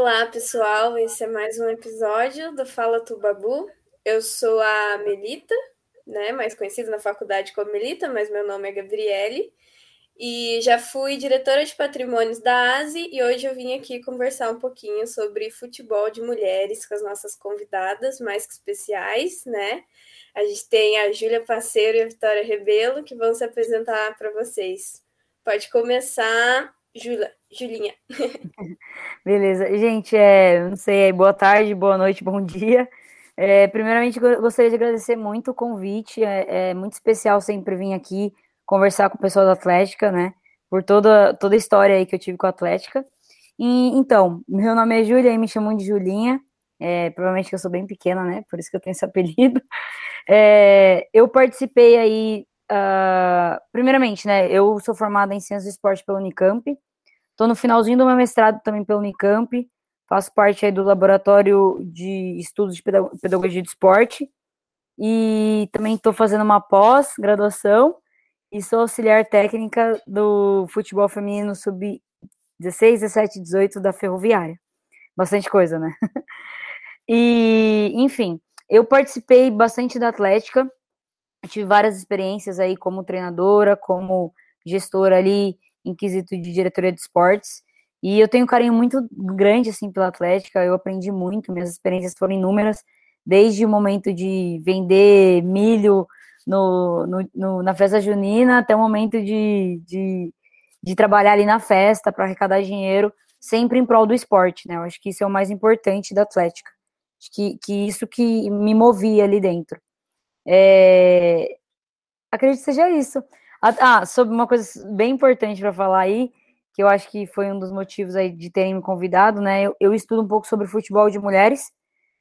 Olá, pessoal. Esse é mais um episódio do Fala Tu Babu. Eu sou a Melita, né, mais conhecida na faculdade como Melita, mas meu nome é Gabriele. E já fui diretora de patrimônios da ASE e hoje eu vim aqui conversar um pouquinho sobre futebol de mulheres com as nossas convidadas mais que especiais, né? A gente tem a Júlia Parceiro e a Vitória Rebelo que vão se apresentar para vocês. Pode começar, Júlia. Julinha. Beleza. Gente, é, não sei, boa tarde, boa noite, bom dia. É, primeiramente, gostaria de agradecer muito o convite. É, é, muito especial sempre vir aqui conversar com o pessoal da Atlética, né? Por toda, toda a história aí que eu tive com a Atlética. E, então, meu nome é Júlia e me chamam de Julinha. É, provavelmente que eu sou bem pequena, né? Por isso que eu tenho esse apelido. É, eu participei aí, uh, primeiramente, né? Eu sou formada em Ciências do Esporte pela Unicamp. Estou no finalzinho do meu mestrado também pela Unicamp, faço parte aí do laboratório de estudos de pedagogia de esporte e também estou fazendo uma pós-graduação e sou auxiliar técnica do futebol feminino sub 16, 17, 18 da Ferroviária. Bastante coisa, né? e, enfim, eu participei bastante da Atlética, tive várias experiências aí como treinadora, como gestora ali em quesito de diretoria de esportes. E eu tenho um carinho muito grande, assim, pela Atlética, eu aprendi muito, minhas experiências foram inúmeras, desde o momento de vender milho no, no, no na festa junina até o momento de, de, de trabalhar ali na festa para arrecadar dinheiro, sempre em prol do esporte, né? Eu acho que isso é o mais importante da Atlética. Acho que, que isso que me movia ali dentro. É... Acredito que seja isso. Ah, sobre uma coisa bem importante para falar aí, que eu acho que foi um dos motivos aí de terem me convidado, né? Eu, eu estudo um pouco sobre futebol de mulheres,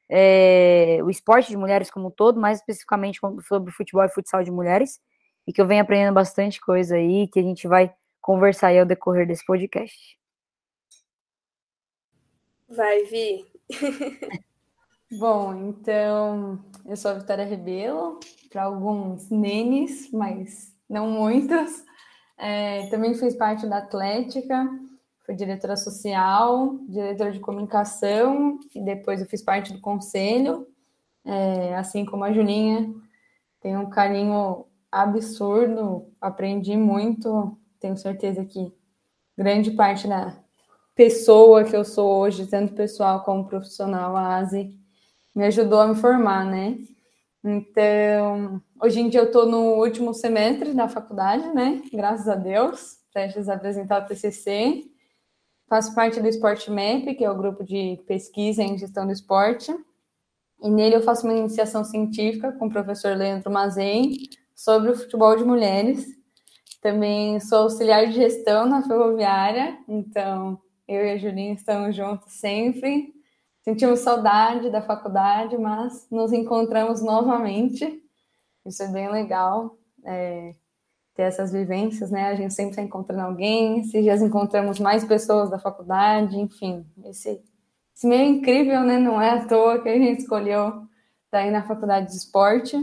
é, o esporte de mulheres como um todo, mais especificamente sobre futebol e futsal de mulheres, e que eu venho aprendendo bastante coisa aí, que a gente vai conversar aí ao decorrer desse podcast. Vai, Vi. Bom, então, eu sou a Vitória Rebelo, para alguns nenes, mas não muitas. É, também fiz parte da Atlética, fui diretora social, diretora de comunicação, e depois eu fiz parte do conselho, é, assim como a Julinha. Tenho um carinho absurdo, aprendi muito, tenho certeza que grande parte da pessoa que eu sou hoje, tanto pessoal como profissional, a ASE, me ajudou a me formar, né? Então, hoje em dia eu estou no último semestre da faculdade, né? Graças a Deus, prestes a apresentar o TCC. Faço parte do Sport Map, que é o grupo de pesquisa em gestão do esporte. E nele eu faço uma iniciação científica com o professor Leandro Mazen sobre o futebol de mulheres. Também sou auxiliar de gestão na ferroviária, então eu e a Julinha estamos juntos sempre Sentimos saudade da faculdade, mas nos encontramos novamente. Isso é bem legal, é, ter essas vivências, né? A gente sempre está encontrando alguém, esses dias encontramos mais pessoas da faculdade, enfim. Esse, esse meio incrível, né? Não é à toa que a gente escolheu estar aí na faculdade de esporte.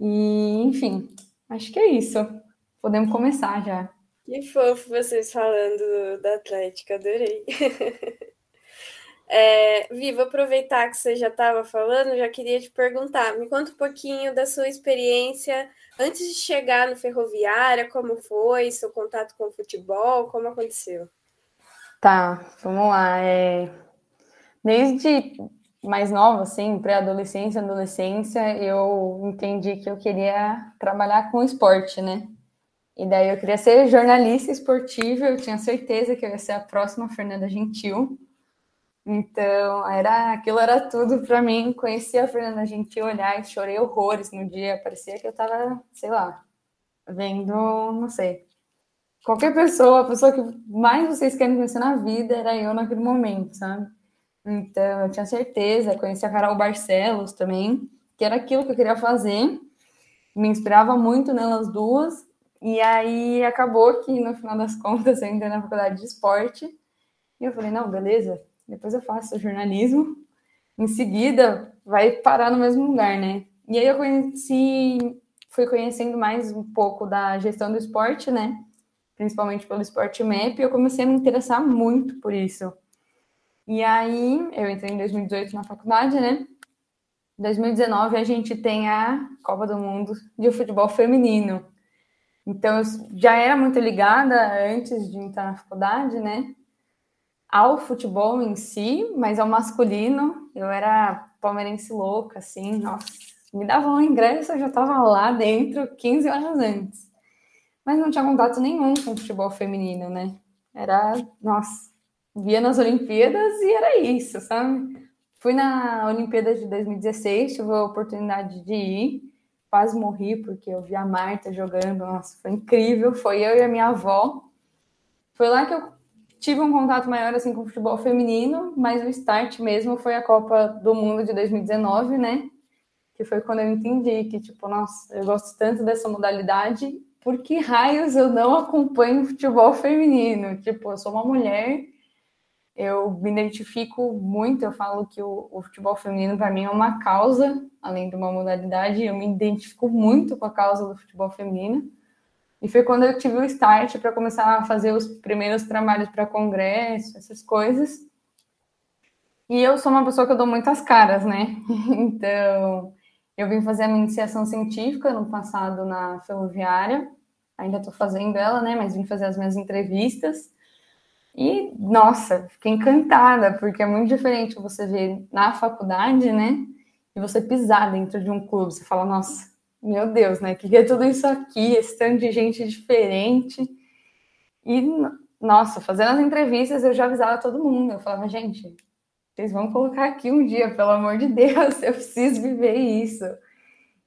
E, enfim, acho que é isso. Podemos começar já. Que fofo vocês falando da Atlética, adorei. É, Viva, aproveitar que você já estava falando, já queria te perguntar, me conta um pouquinho da sua experiência antes de chegar no Ferroviária, como foi, seu contato com o futebol, como aconteceu? Tá, vamos lá. É... Desde mais nova, assim, pré-adolescência, adolescência, eu entendi que eu queria trabalhar com esporte, né? E daí eu queria ser jornalista esportiva, eu tinha certeza que eu ia ser a próxima Fernanda Gentil. Então, era aquilo era tudo para mim. Conheci a Fernanda Gentil, olhar e chorei horrores no dia. Parecia que eu tava, sei lá, vendo, não sei. Qualquer pessoa, a pessoa que mais vocês querem conhecer na vida era eu naquele momento, sabe? Então, eu tinha certeza. Conheci a Carol Barcelos também, que era aquilo que eu queria fazer. Me inspirava muito nelas duas. E aí acabou que, no final das contas, eu entrei na faculdade de esporte. E eu falei, não, beleza, depois eu faço jornalismo, em seguida vai parar no mesmo lugar, né? E aí eu conheci, fui conhecendo mais um pouco da gestão do esporte, né? Principalmente pelo Sport Map, e eu comecei a me interessar muito por isso. E aí, eu entrei em 2018 na faculdade, né? Em 2019 a gente tem a Copa do Mundo de futebol feminino. Então, eu já era muito ligada antes de entrar na faculdade, né? Ao futebol em si, mas ao masculino. Eu era palmeirense louca, assim, nossa. Me dava um ingresso, eu já estava lá dentro 15 horas antes. Mas não tinha contato nenhum com o futebol feminino, né? Era, nossa, via nas Olimpíadas e era isso, sabe? Fui na Olimpíada de 2016, tive a oportunidade de ir, quase morri porque eu vi a Marta jogando, nossa, foi incrível. Foi eu e a minha avó. Foi lá que eu tive um contato maior assim com o futebol feminino, mas o start mesmo foi a Copa do Mundo de 2019, né? Que foi quando eu entendi que, tipo, nossa, eu gosto tanto dessa modalidade, por que raios eu não acompanho futebol feminino? Tipo, eu sou uma mulher eu me identifico muito, eu falo que o, o futebol feminino para mim é uma causa, além de uma modalidade, eu me identifico muito com a causa do futebol feminino. E foi quando eu tive o start para começar a fazer os primeiros trabalhos para congresso, essas coisas. E eu sou uma pessoa que eu dou muitas caras, né? Então, eu vim fazer a minha iniciação científica no passado na ferroviária, ainda estou fazendo ela, né? Mas vim fazer as minhas entrevistas. E, nossa, fiquei encantada, porque é muito diferente você ver na faculdade, né? E você pisar dentro de um clube. Você fala, nossa, meu Deus, né? O que é tudo isso aqui? Esse tanto de gente diferente. E, nossa, fazendo as entrevistas, eu já avisava todo mundo. Eu falava, gente, vocês vão colocar aqui um dia, pelo amor de Deus, eu preciso viver isso.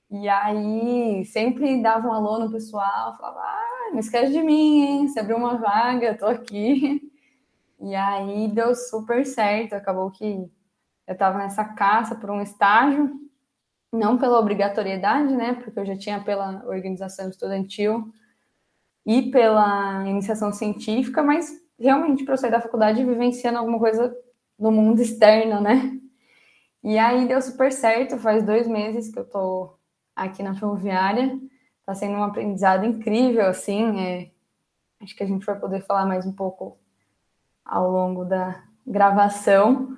E aí, sempre dava um alô no pessoal, falava, ah, não esquece de mim, hein? Se abrir uma vaga, tô aqui. E aí deu super certo. Acabou que eu estava nessa caça por um estágio, não pela obrigatoriedade, né? Porque eu já tinha pela organização estudantil e pela iniciação científica, mas realmente para eu sair da faculdade vivenciando alguma coisa no mundo externo, né? E aí deu super certo. Faz dois meses que eu tô aqui na ferroviária. Tá sendo um aprendizado incrível, assim. É... Acho que a gente vai poder falar mais um pouco ao longo da gravação.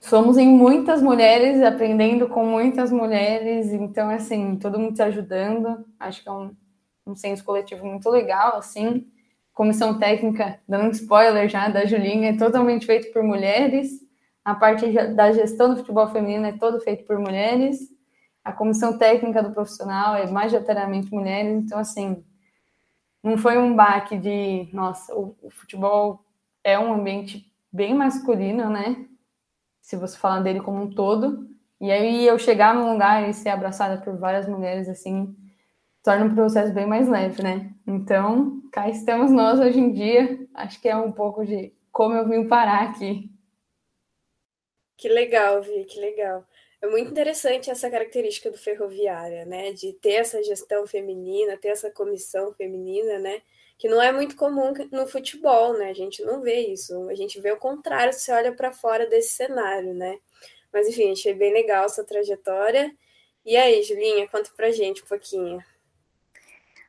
Somos em muitas mulheres, aprendendo com muitas mulheres, então, assim, todo mundo se ajudando. Acho que é um, um senso coletivo muito legal, assim. Comissão técnica, dando um spoiler já da Julinha, é totalmente feito por mulheres. A parte da gestão do futebol feminino é todo feito por mulheres. A comissão técnica do profissional é majoritariamente mulheres. Então, assim, não foi um baque de, nossa, o, o futebol é um ambiente bem masculino, né? Se você falar dele como um todo. E aí eu chegar num lugar e ser abraçada por várias mulheres assim, torna um processo bem mais leve, né? Então, cá estamos nós hoje em dia. Acho que é um pouco de como eu vim parar aqui. Que legal, Vi, que legal. É muito interessante essa característica do ferroviária, né? De ter essa gestão feminina, ter essa comissão feminina, né? Que não é muito comum no futebol, né? A gente não vê isso. A gente vê o contrário se olha para fora desse cenário, né? Mas enfim, achei bem legal essa trajetória. E aí, Julinha, conta pra gente um pouquinho.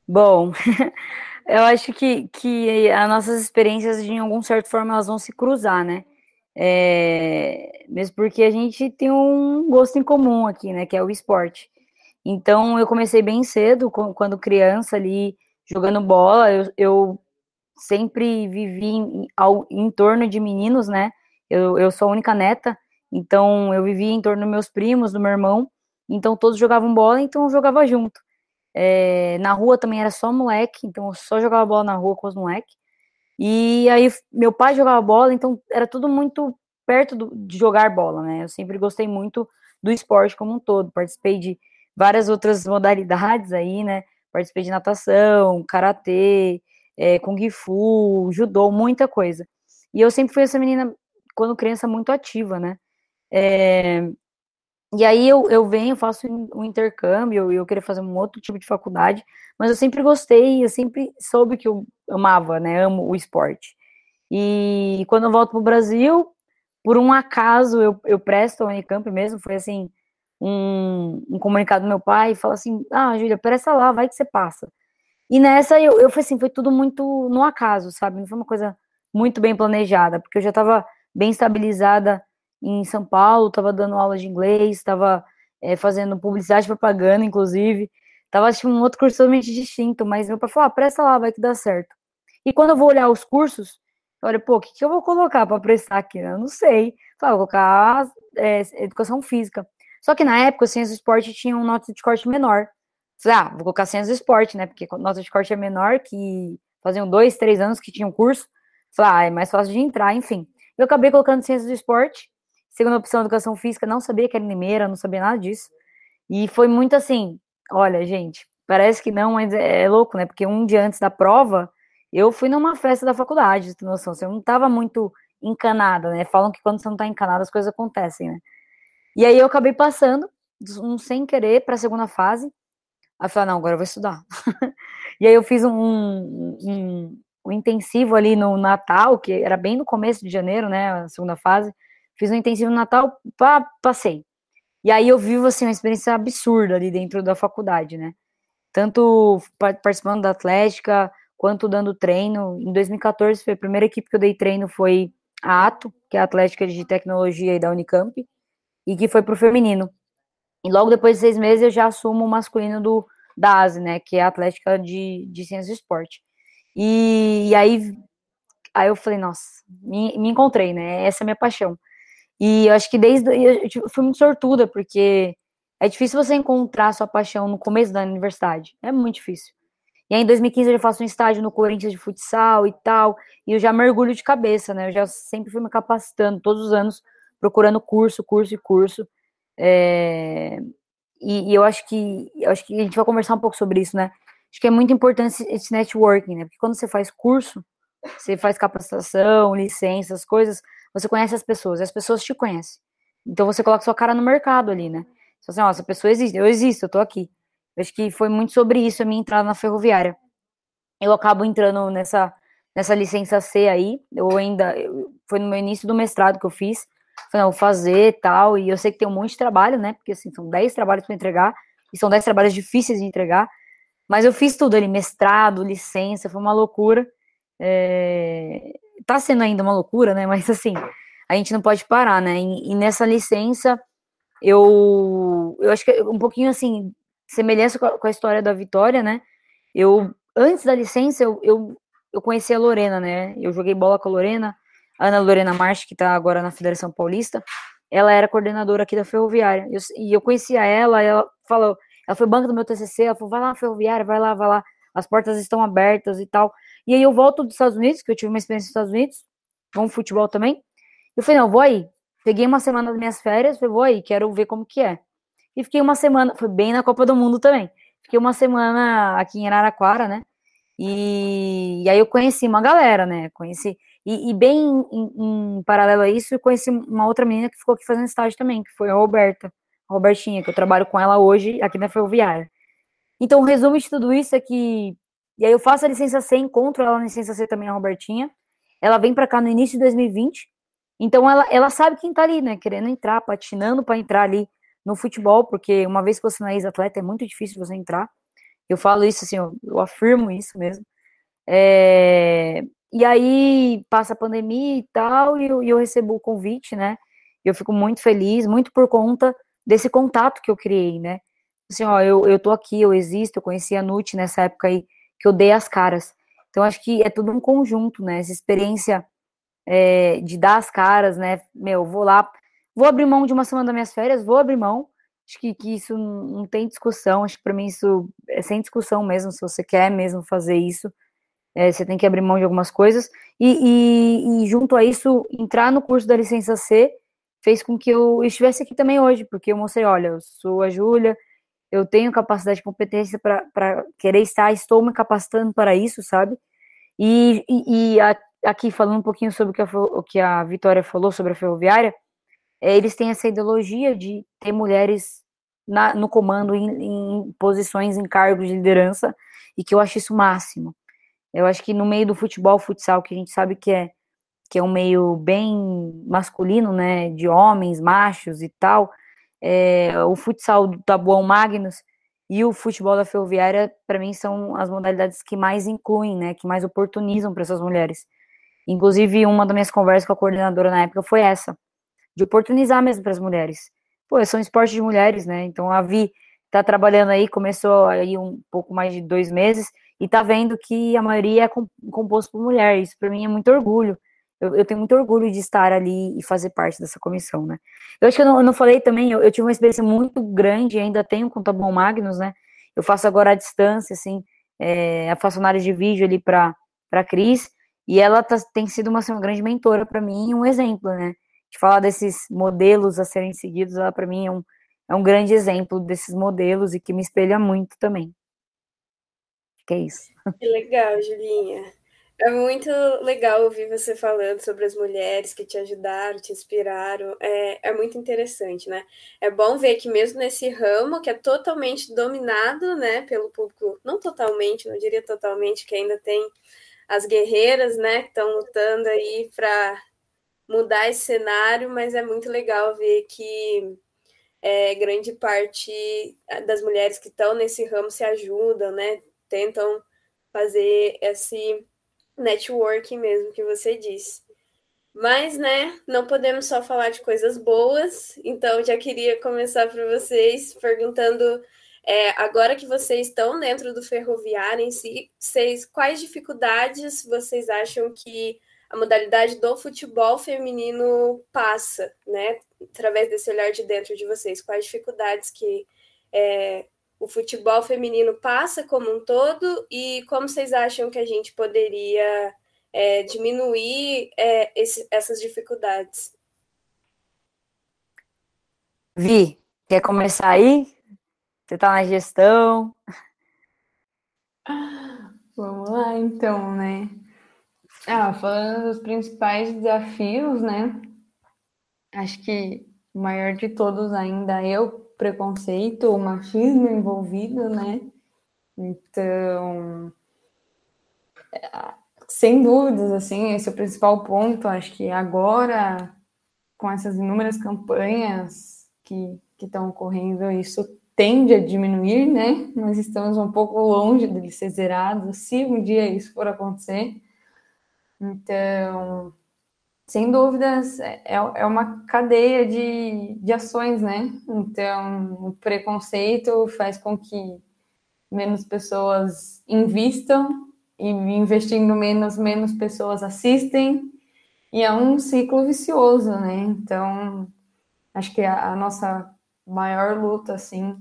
Bom, eu acho que, que as nossas experiências, de algum certo forma, elas vão se cruzar, né? É, mesmo porque a gente tem um gosto em comum aqui, né? Que é o esporte. Então, eu comecei bem cedo, quando criança ali, jogando bola, eu, eu sempre vivi em, ao, em torno de meninos, né? Eu, eu sou a única neta, então eu vivia em torno dos meus primos, do meu irmão, então todos jogavam bola, então eu jogava junto. É, na rua também era só moleque, então eu só jogava bola na rua com os moleques. E aí meu pai jogava bola, então era tudo muito perto do, de jogar bola, né? Eu sempre gostei muito do esporte como um todo, participei de várias outras modalidades aí, né? Participei de natação, karatê, é, kung fu, judô, muita coisa. E eu sempre fui essa menina, quando criança, muito ativa, né? É, e aí eu, eu venho, faço um intercâmbio, eu, queria fazer um outro tipo de faculdade, mas eu sempre gostei, eu sempre soube que eu amava, né? Amo o esporte. E quando eu volto para o Brasil, por um acaso eu, eu presto a Unicamp mesmo, foi assim, um, um comunicado do meu pai e fala assim: Ah, Júlia, presta lá, vai que você passa. E nessa eu, eu falei assim: foi tudo muito no acaso, sabe? Não foi uma coisa muito bem planejada, porque eu já estava bem estabilizada em São Paulo, estava dando aula de inglês, estava é, fazendo publicidade e propaganda, inclusive. Estava assistindo um outro curso totalmente distinto, mas meu pai falou: ah, presta lá, vai que dá certo. E quando eu vou olhar os cursos, eu olho, pô, o que, que eu vou colocar para prestar aqui? Eu não sei. Falei, vou colocar é, educação física. Só que na época, ciência do esporte tinha um nota de corte menor. Falei, ah, vou colocar ciência do esporte, né? Porque nota de corte é menor, que faziam dois, três anos que tinha um curso. Falei, ah, é mais fácil de entrar, enfim. Eu acabei colocando ciência do esporte. Segunda opção, educação física, não sabia que era Limeira, não sabia nada disso. E foi muito assim, olha, gente, parece que não, mas é, louco, né? Porque um dia antes da prova, eu fui numa festa da faculdade, tem noção, eu não estava muito encanada, né? Falam que quando você não está encanada, as coisas acontecem, né? E aí eu acabei passando, um sem querer, para a segunda fase. Aí eu falei, não, agora eu vou estudar. e aí eu fiz um, um, um, intensivo ali no Natal, que era bem no começo de janeiro, né? A segunda fase. Fiz um intensivo no Natal, pá, passei. E aí eu vivo, assim, uma experiência absurda ali dentro da faculdade, né? Tanto participando da Atlética, quanto dando treino. Em 2014, foi a primeira equipe que eu dei treino foi a Ato, que é a Atlética de Tecnologia da Unicamp, e que foi para o feminino. E logo depois de seis meses eu já assumo o masculino do, da ASE, né, que é a Atlética de, de Ciências do Esporte. E, e, aí, aí eu falei, nossa, me, me encontrei, né, essa é a minha paixão. E eu acho que desde, eu fui muito sortuda, porque é difícil você encontrar sua paixão no começo da universidade, é muito difícil. E aí, em 2015, eu já faço um estágio no Corinthians de futsal e tal, e eu já mergulho de cabeça, né? Eu já sempre fui me capacitando, todos os anos, procurando curso, curso e curso. É... E, e, eu acho que eu acho que a gente vai conversar um pouco sobre isso, né? Acho que é muito importante esse networking, né? Porque quando você faz curso, você faz capacitação, licença, as coisas, você conhece as pessoas, e as pessoas te conhecem. Então você coloca sua cara no mercado ali, né? Você fala assim, ó, essa pessoa existe, eu existo, eu tô aqui. Eu acho que foi muito sobre isso a minha entrada na ferroviária. Eu acabo entrando nessa, nessa licença C aí, eu ainda, eu, foi no meu início do mestrado que eu fiz, falei, não, fazer tal, e eu sei que tem um monte de trabalho, né, porque assim, são 10 trabalhos para entregar, e são 10 trabalhos difíceis de entregar, mas eu fiz tudo ali, mestrado, licença, foi uma loucura, é, tá sendo ainda uma loucura, né, mas assim, a gente não pode parar, né, e, e nessa licença, eu, eu acho que um pouquinho assim, semelhança com a, história da Vitória, né? Eu, antes da licença, eu, eu, eu conheci a Lorena, né? Eu joguei bola com a Lorena, a Ana Lorena March, que tá agora na Federação Paulista. Ela era coordenadora aqui da Ferroviária. Eu, e eu conhecia ela, ela falou, ela foi banca do meu TCC, ela falou, vai lá, Ferroviária, vai lá, vai lá, as portas estão abertas e tal. E aí eu volto dos Estados Unidos, que eu tive uma experiência nos Estados Unidos, com futebol também. Eu falei, não, vou aí. Peguei uma semana das minhas férias, falei, vou aí, quero ver como que é. E fiquei uma semana, foi bem na Copa do Mundo também. Fiquei uma semana aqui em Araraquara, né? E, e aí eu conheci uma galera, né? Conheci. E, e bem em, em, paralelo a isso, eu conheci uma outra menina que ficou aqui fazendo estágio também, que foi a Roberta, a Robertinha, que eu trabalho com ela hoje aqui na Ferroviária. Então, o resumo de tudo isso é que. E aí eu faço a licença C, encontro ela na licença C também, a Robertinha. Ela vem para cá no início de 2020. Então, ela, ela sabe quem tá ali, né? Querendo entrar, patinando para entrar ali no futebol, porque uma vez que você não é ex-atleta, é muito difícil você entrar. Eu falo isso assim, eu, eu afirmo isso mesmo. É, e aí passa a pandemia e tal, e eu, e eu recebo o convite, né? Eu fico muito feliz, muito por conta desse contato que eu criei, né? Assim, ó, eu, eu tô aqui, eu existo, eu conheci a Nut nessa época aí que eu dei as caras. Então, acho que é tudo um conjunto, né? Essa experiência é, de dar as caras, né? Meu, vou lá, Vou abrir mão de uma semana das minhas férias, vou abrir mão. Acho que, que isso não tem discussão. Acho que para mim isso é sem discussão mesmo. Se você quer mesmo fazer isso, é, você tem que abrir mão de algumas coisas. E, e, e, junto a isso, entrar no curso da licença C fez com que eu estivesse aqui também hoje, porque eu mostrei: olha, eu sou a Júlia, eu tenho capacidade e competência para querer estar, estou me capacitando para isso, sabe? E, e, e a, aqui, falando um pouquinho sobre o que, a, o que a Vitória falou sobre a ferroviária é, eles têm essa ideologia de ter mulheres na, no comando, em, em, posições, em cargos de liderança, e que eu acho isso máximo. Eu acho que no meio do futebol, futsal, que a gente sabe que é, que é um meio bem masculino, né, de homens, machos e tal, é, o futsal do Tabuão Magnus e o futebol da Ferroviária, para mim, são as modalidades que mais incluem, né, que mais oportunizam para essas mulheres. Inclusive, uma das minhas conversas com a coordenadora na época foi essa, de oportunizar mesmo para as mulheres. Pô, são esportes de mulheres, né? Então a Vi tá trabalhando aí, começou aí um pouco mais de dois meses e tá vendo que a maioria é composto por mulher. Isso para mim é muito orgulho. Eu, eu, tenho muito orgulho de estar ali e fazer parte dessa comissão, né? Eu acho que eu não, eu não falei também, eu, eu, tive uma experiência muito grande, ainda tenho com o Tabon Magnus, né? Eu faço agora à distância, assim, é, faço análise de vídeo ali para a Cris, e ela tá, tem sido uma, assim, uma grande mentora para mim, um exemplo, né? De falar desses modelos a serem seguidos, ela para mim é um, é um grande exemplo desses modelos e que me espelha muito também. Que é isso. Que legal, Julinha. É muito legal ouvir você falando sobre as mulheres que te ajudaram, te inspiraram. É, é muito interessante, né? É bom ver que mesmo nesse ramo que é totalmente dominado, né, pelo público, não totalmente, não diria totalmente, que ainda tem as guerreiras, né, que estão lutando aí para mudar esse cenário, mas é muito legal ver que é, grande parte das mulheres que estão nesse ramo se ajudam, né, tentam fazer esse networking mesmo que você disse. Mas, né, não podemos só falar de coisas boas, então já queria começar para vocês perguntando, é, agora que vocês estão dentro do ferroviário em si, vocês, quais dificuldades vocês acham que a modalidade do futebol feminino passa, né, através desse olhar de dentro de vocês? Quais dificuldades que é, o futebol feminino passa como um todo e como vocês acham que a gente poderia é, diminuir é, esse, essas dificuldades? Vi, quer começar aí? Você está na gestão? Vamos lá, então, né? Ah, falando dos principais desafios, né? Acho que o maior de todos ainda é o preconceito, o machismo envolvido, né? Então, sem dúvidas, assim, esse é o principal ponto. Acho que agora, com essas inúmeras campanhas que estão ocorrendo, isso tende a diminuir, né? Nós estamos um pouco longe de ser zerado, se um dia isso for acontecer. Então, sem dúvidas, é, é uma cadeia de, de ações, né? Então, o preconceito faz com que menos pessoas investam, e investindo menos, menos pessoas assistem, e é um ciclo vicioso, né? Então, acho que a, a nossa maior luta, assim,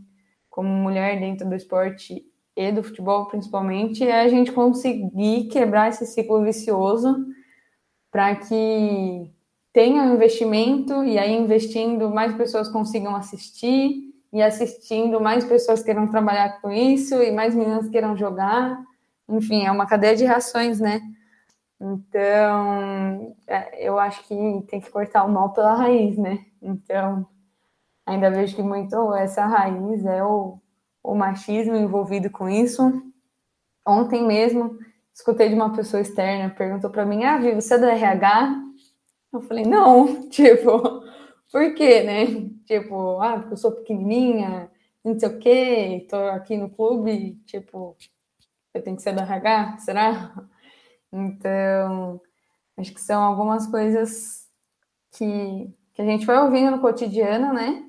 como mulher dentro do esporte e do futebol, principalmente, é a gente conseguir quebrar esse ciclo vicioso para que tenha um investimento e aí investindo mais pessoas consigam assistir e assistindo mais pessoas queiram trabalhar com isso e mais meninas queiram jogar. Enfim, é uma cadeia de reações, né? Então, é, eu acho que tem que cortar o mal pela raiz, né? Então, ainda vejo que muito essa raiz é o, o machismo envolvido com isso. Ontem mesmo, escutei de uma pessoa externa, perguntou para mim: Ah, Vi, você é do RH? Eu falei: Não, tipo, por quê, né? Tipo, ah, porque eu sou pequenininha, não sei o quê, tô aqui no clube, tipo, eu tenho que ser do RH? Será? Então, acho que são algumas coisas que, que a gente vai ouvindo no cotidiano, né?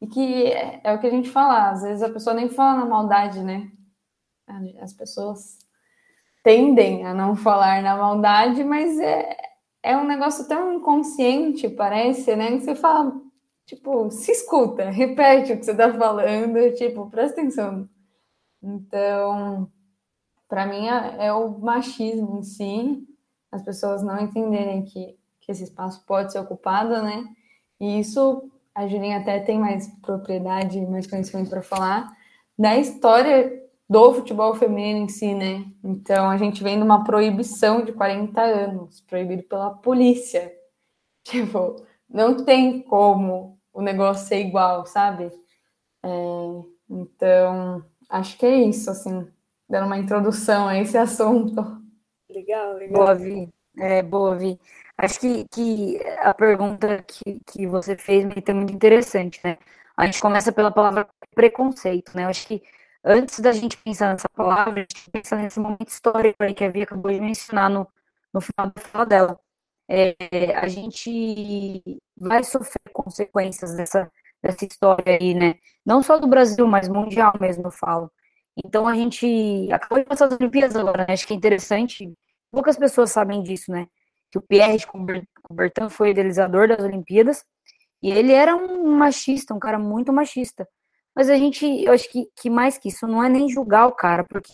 E que é, é o que a gente fala, às vezes a pessoa nem fala na maldade, né? As pessoas tendem a não falar na maldade, mas é, é um negócio tão inconsciente, parece, né? Que você fala, tipo, se escuta, repete o que você tá falando, tipo, presta atenção. Então, para mim é, é, o machismo em si, as pessoas não entenderem que, que esse espaço pode ser ocupado, né? E isso a Julinha até tem mais propriedade, mais conhecimento para falar da história do futebol feminino em si, né? Então a gente vem de uma proibição de 40 anos, proibido pela polícia. Tipo, não tem como o negócio ser igual, sabe? É, então, acho que é isso, assim, dando uma introdução a esse assunto. Legal, legal. Boa, Vi. É, boa, Vi. Acho que, que a pergunta que, que você fez me é muito interessante, né? A gente começa pela palavra preconceito, né? Eu acho que antes da gente pensar nessa palavra, a gente pensa nesse momento histórico aí que a Via acabou de mencionar no, no final da fala dela. É, a gente vai sofrer consequências dessa, dessa história aí, né? Não só do Brasil, mas mundial mesmo, eu falo. Então a gente acabou de passar as Olimpíadas agora, né? Acho que é interessante. Poucas pessoas sabem disso, né? Que o Pierre de Coubertin foi idealizador das Olimpíadas e ele era um machista, um cara muito machista. Mas a gente, eu acho que, que mais que isso, não é nem julgar o cara, porque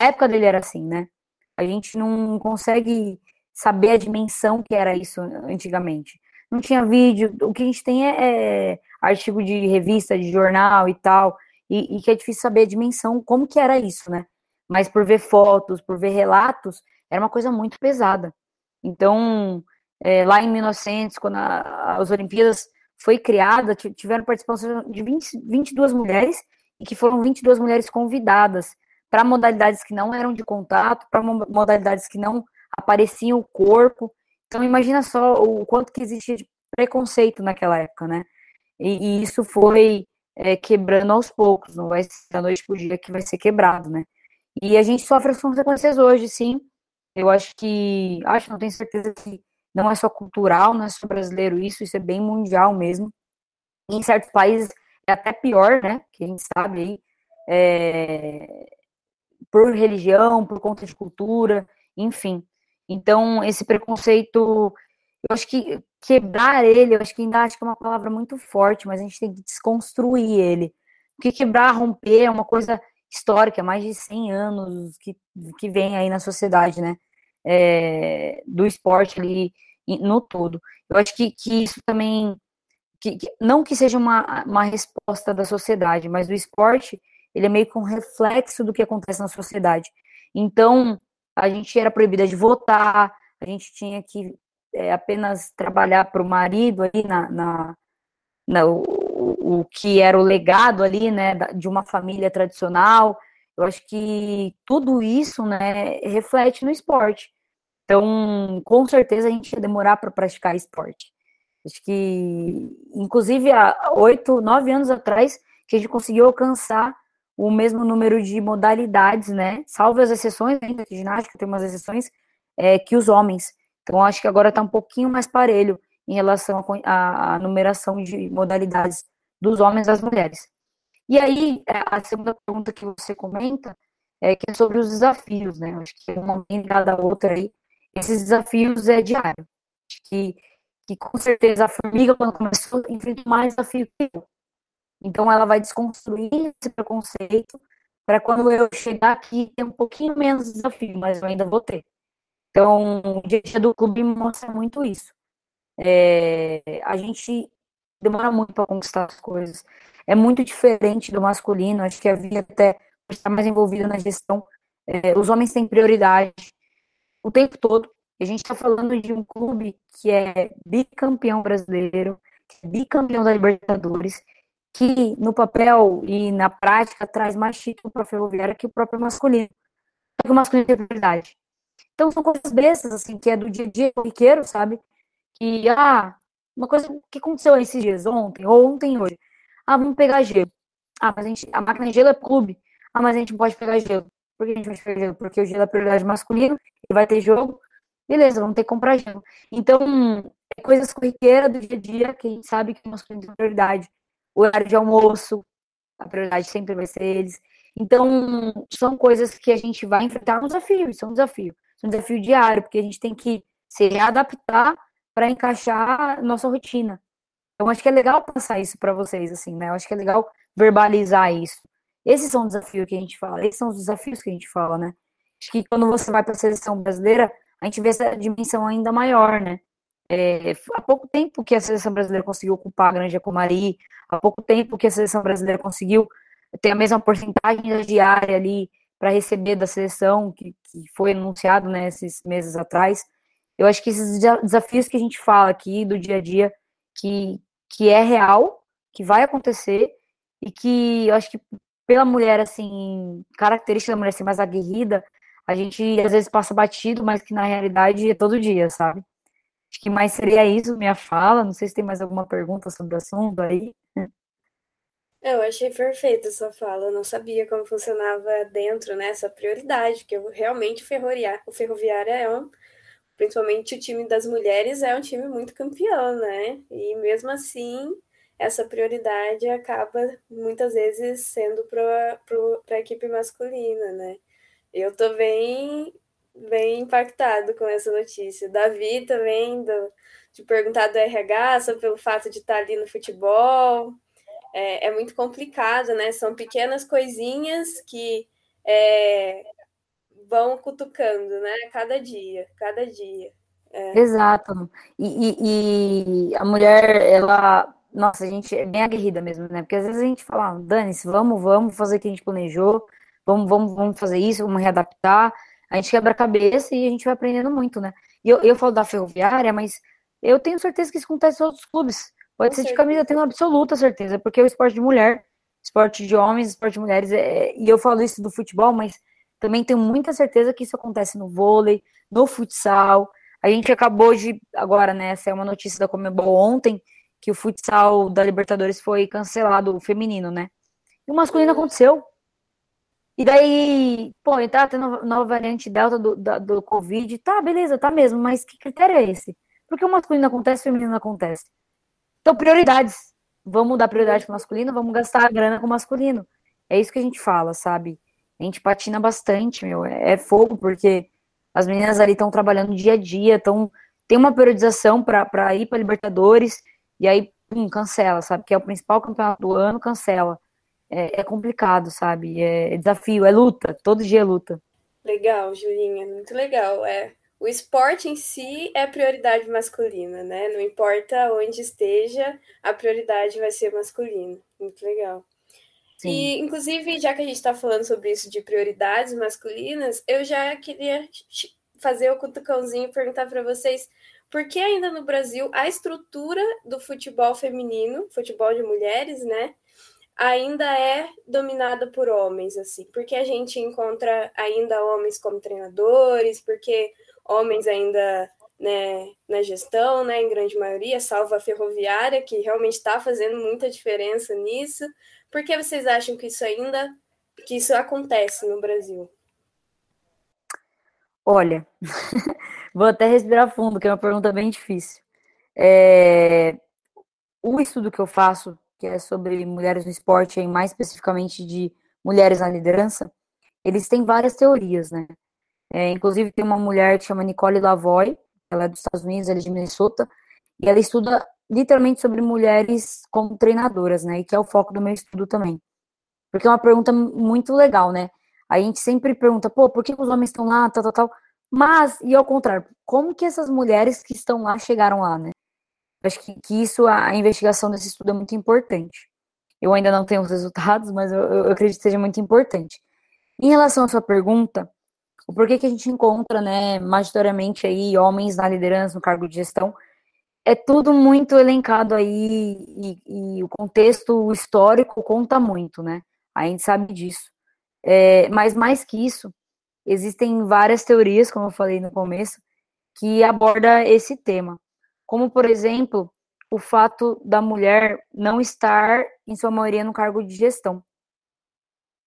a época dele era assim, né? A gente não consegue saber a dimensão que era isso antigamente. Não tinha vídeo, o que a gente tem é, é artigo de revista, de jornal e tal, e, e, que é difícil saber a dimensão, como que era isso, né? Mas por ver fotos, por ver relatos, era uma coisa muito pesada. Então, é, lá em 1900, quando a, as Olimpíadas foi criada, tiveram participação de 20, 22 mulheres, e que foram 22 mulheres convidadas para modalidades que não eram de contato, para modalidades que não apareciam o corpo. Então, imagina só o quanto que existia de preconceito naquela época, né? E, e isso foi é, quebrando aos poucos, não vai ser da noite para o dia que vai ser quebrado, né? E a gente sofre as consequências hoje, sim. Eu acho que, acho, não tenho certeza que não é só cultural, não é só brasileiro isso, isso é bem mundial mesmo. Em certos países é até pior, né? Que a gente sabe aí, é, por religião, por conta de cultura, enfim. Então, esse preconceito, eu acho que quebrar ele, eu acho que ainda acho que é uma palavra muito forte, mas a gente tem que desconstruir ele. Porque quebrar, romper é uma coisa histórica, mais de 100 anos que, que vem aí na sociedade, né? É, do esporte ali no todo. Eu acho que, que isso também, que, que, não que seja uma, uma resposta da sociedade, mas o esporte, ele é meio que um reflexo do que acontece na sociedade. Então, a gente era proibida de votar, a gente tinha que é, apenas trabalhar para o marido ali na, na, na o, o, que era o legado ali, né, de uma família tradicional. Eu acho que tudo isso, né, reflete no esporte. Então, com certeza a gente ia demorar para praticar esporte. Acho que, inclusive, há oito, nove anos atrás, que a gente conseguiu alcançar o mesmo número de modalidades, né? Salvo as exceções, ainda de ginástica tem umas exceções, é, que os homens. Então, acho que agora está um pouquinho mais parelho em relação à numeração de modalidades dos homens e das mulheres. E aí, é, a segunda pergunta que você comenta é que é sobre os desafios, né? Acho que uma bem ligada à outra aí. Esses desafios é diário. Acho que, que com certeza a formiga, quando começou, enfrenta mais desafio que eu. Então, ela vai desconstruir esse preconceito para quando eu chegar aqui ter um pouquinho menos desafio, mas eu ainda vou ter. Então, o dia a dia do clube mostra muito isso. É, a gente demora muito para conquistar as coisas. É muito diferente do masculino. Acho que havia até por estar mais envolvido na gestão. É, os homens têm prioridade o tempo todo. A gente está falando de um clube que é bicampeão brasileiro, é bicampeão da Libertadores, que no papel e na prática traz mais título para a Ferroviária que o próprio masculino. que o masculino tem prioridade. Então são coisas bestas, assim, que é do dia a dia corriqueiro, sabe? Que, ah, uma coisa que aconteceu esses dias, ontem, ou ontem hoje. Ah, vamos pegar gelo. Ah, mas a, gente, a máquina de gelo é clube. Ah, mas a gente não pode pegar gelo. Por que a gente pode pegar gelo? Porque o gelo é prioridade masculino, e vai ter jogo. Beleza, vamos ter que comprar gelo. Então, é coisas corriqueiras do dia a dia que a gente sabe que o masculino tem prioridade. O horário de almoço, a prioridade sempre vai ser eles. Então, são coisas que a gente vai enfrentar um desafio, isso é um desafio um desafio diário, porque a gente tem que se readaptar para encaixar nossa rotina. Então, acho que é legal pensar isso para vocês, assim, né? Eu acho que é legal verbalizar isso. Esses são os desafios que a gente fala, esses são os desafios que a gente fala, né? Acho que quando você vai para a seleção brasileira, a gente vê essa dimensão ainda maior, né? É, há pouco tempo que a seleção brasileira conseguiu ocupar a Grande Comari, há pouco tempo que a seleção brasileira conseguiu ter a mesma porcentagem da diária ali para receber da seleção, que, que foi anunciado né, esses meses atrás. Eu acho que esses desafios que a gente fala aqui do dia a dia, que, que é real, que vai acontecer, e que eu acho que pela mulher, assim, característica da mulher ser mais aguerrida, a gente às vezes passa batido, mas que na realidade é todo dia, sabe? Acho que mais seria isso minha fala. Não sei se tem mais alguma pergunta sobre o assunto aí. Eu achei perfeita a sua fala. Eu não sabia como funcionava dentro, né, essa prioridade, que eu realmente o ferroviária é um principalmente o time das mulheres é um time muito campeão, né? E mesmo assim, essa prioridade acaba muitas vezes sendo para a equipe masculina, né? Eu tô bem, bem impactado com essa notícia. Davi também, do, de perguntar do RH, só pelo fato de estar ali no futebol. É, é muito complicado, né? São pequenas coisinhas que é, vão cutucando, né? Cada dia, cada dia. É. Exato. E, e, e, a mulher, ela. Nossa, a gente é bem aguerrida mesmo, né? Porque às vezes a gente fala, ah, dane-se, vamos, vamos fazer o que a gente planejou, vamos, vamos, vamos fazer isso, vamos readaptar. A gente quebra a cabeça e a gente vai aprendendo muito, né? E eu, eu falo da ferroviária, mas eu tenho certeza que isso acontece em outros clubes. Pode Com ser certeza. de camisa, eu tenho absoluta certeza, porque é o esporte de mulher, esporte de homens, esporte de mulheres, é, e eu falo isso do futebol, mas também tenho muita certeza que isso acontece no vôlei, no futsal. A gente acabou de, agora, né, essa é uma notícia da Comebol ontem, que o futsal da Libertadores foi cancelado, o feminino, né? E o masculino aconteceu. E daí, pô, tá tendo nova variante delta do, do, do Covid, tá, beleza, tá mesmo, mas que critério é esse? Porque o masculino acontece, o feminino acontece. Então, prioridades. Vamos dar prioridade pro masculino, vamos gastar a grana com o masculino. É isso que a gente fala, sabe? A gente patina bastante, meu. É, é fogo, porque as meninas ali estão trabalhando dia a dia, estão tem uma periodização para ir para Libertadores, e aí, pum, cancela, sabe? Que é o principal campeonato do ano, cancela. É, é complicado, sabe? É, é, desafio, é luta, todo dia é luta. Legal, Julinha, muito legal. É, o esporte em si é prioridade masculina, né? Não importa onde esteja, a prioridade vai ser masculina. Muito legal. Sim. E, inclusive, já que a gente está falando sobre isso de prioridades masculinas, eu já queria fazer o cutucãozinho e perguntar para vocês por que ainda no Brasil a estrutura do futebol feminino, futebol de mulheres, né, ainda é dominada por homens, assim, porque a gente encontra ainda homens como treinadores, porque homens ainda né, na gestão, né, em grande maioria, salvo a ferroviária, que realmente está fazendo muita diferença nisso. Por que vocês acham que isso ainda que isso acontece no Brasil? Olha, vou até respirar fundo, que é uma pergunta bem difícil. É, o estudo que eu faço, que é sobre mulheres no esporte, e mais especificamente de mulheres na liderança, eles têm várias teorias, né? É, inclusive tem uma mulher que chama Nicole Lavoie, ela é dos Estados Unidos, ela é de Minnesota, e ela estuda literalmente sobre mulheres como treinadoras, né? E que é o foco do meu estudo também. Porque é uma pergunta muito legal, né? A gente sempre pergunta, pô, por que os homens estão lá, tal, tal, tal. Mas, e ao contrário, como que essas mulheres que estão lá chegaram lá, né? Acho que, que isso, a investigação desse estudo é muito importante. Eu ainda não tenho os resultados, mas eu, eu acredito que seja muito importante. Em relação à sua pergunta, o porquê que a gente encontra, né, majoritariamente aí homens na liderança, no cargo de gestão, é tudo muito elencado aí e, e, o contexto histórico conta muito, né? A gente sabe disso. É, mas mais que isso, existem várias teorias, como eu falei no começo, que aborda esse tema. Como, por exemplo, o fato da mulher não estar, em sua maioria, no cargo de gestão.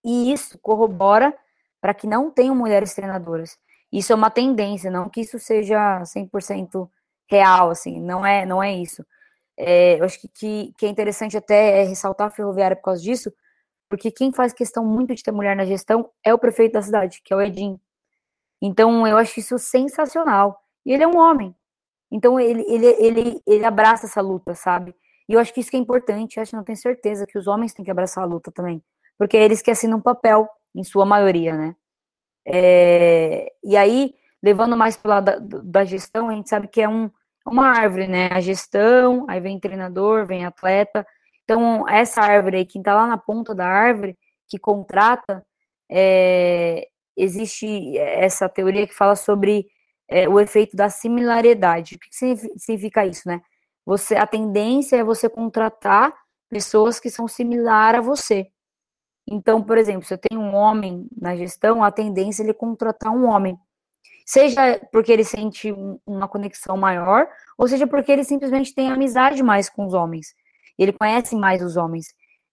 E isso corrobora para que não tenham mulheres treinadoras. Isso é uma tendência, não que isso seja 100% real, assim, não é, não é isso. É, eu acho que, que, que, é interessante até é ressaltar a ferroviária por causa disso, porque quem faz questão muito de ter mulher na gestão é o prefeito da cidade, que é o Edinho. Então, eu acho isso sensacional. E ele é um homem. Então, ele, ele, ele, ele abraça essa luta, sabe? E eu acho que isso que é importante. Eu acho que não tenho certeza que os homens têm que abraçar a luta também. Porque é eles que assinam papel, em sua maioria, né? É, e aí, levando mais para lado da, da, gestão, a gente sabe que é um, uma árvore, né? A gestão, aí vem treinador, vem atleta. Então, essa árvore aí, quem está lá na ponta da árvore, que contrata, é, existe essa teoria que fala sobre é, o efeito da similaridade. O que significa isso, né? Você, a tendência é você contratar pessoas que são similares a você. Então, por exemplo, se eu tenho um homem na gestão, a tendência é ele contratar um homem. Seja porque ele sente uma conexão maior, ou seja porque ele simplesmente tem amizade mais com os homens. Ele conhece mais os homens.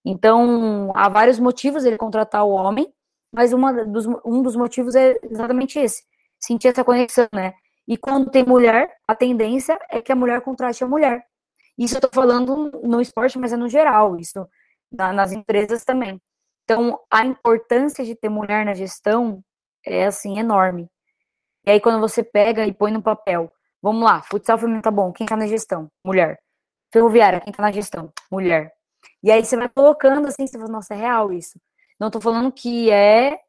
Então, há vários motivos ele contratar o homem, mas dos, um dos motivos é exatamente esse. Sentir essa conexão, né? E quando tem mulher, a tendência é que a mulher contrate a mulher. Isso eu tô falando no esporte, mas é no geral, isso na, nas empresas também. Então, a importância de ter mulher na gestão é, assim, enorme. E aí, quando você pega e põe no papel, vamos lá, futsal feminino tá bom, quem tá na gestão? Mulher. Ferroviária, quem tá na gestão? Mulher. E aí você vai colocando assim, você fala, nossa, é real isso. Não tô falando que é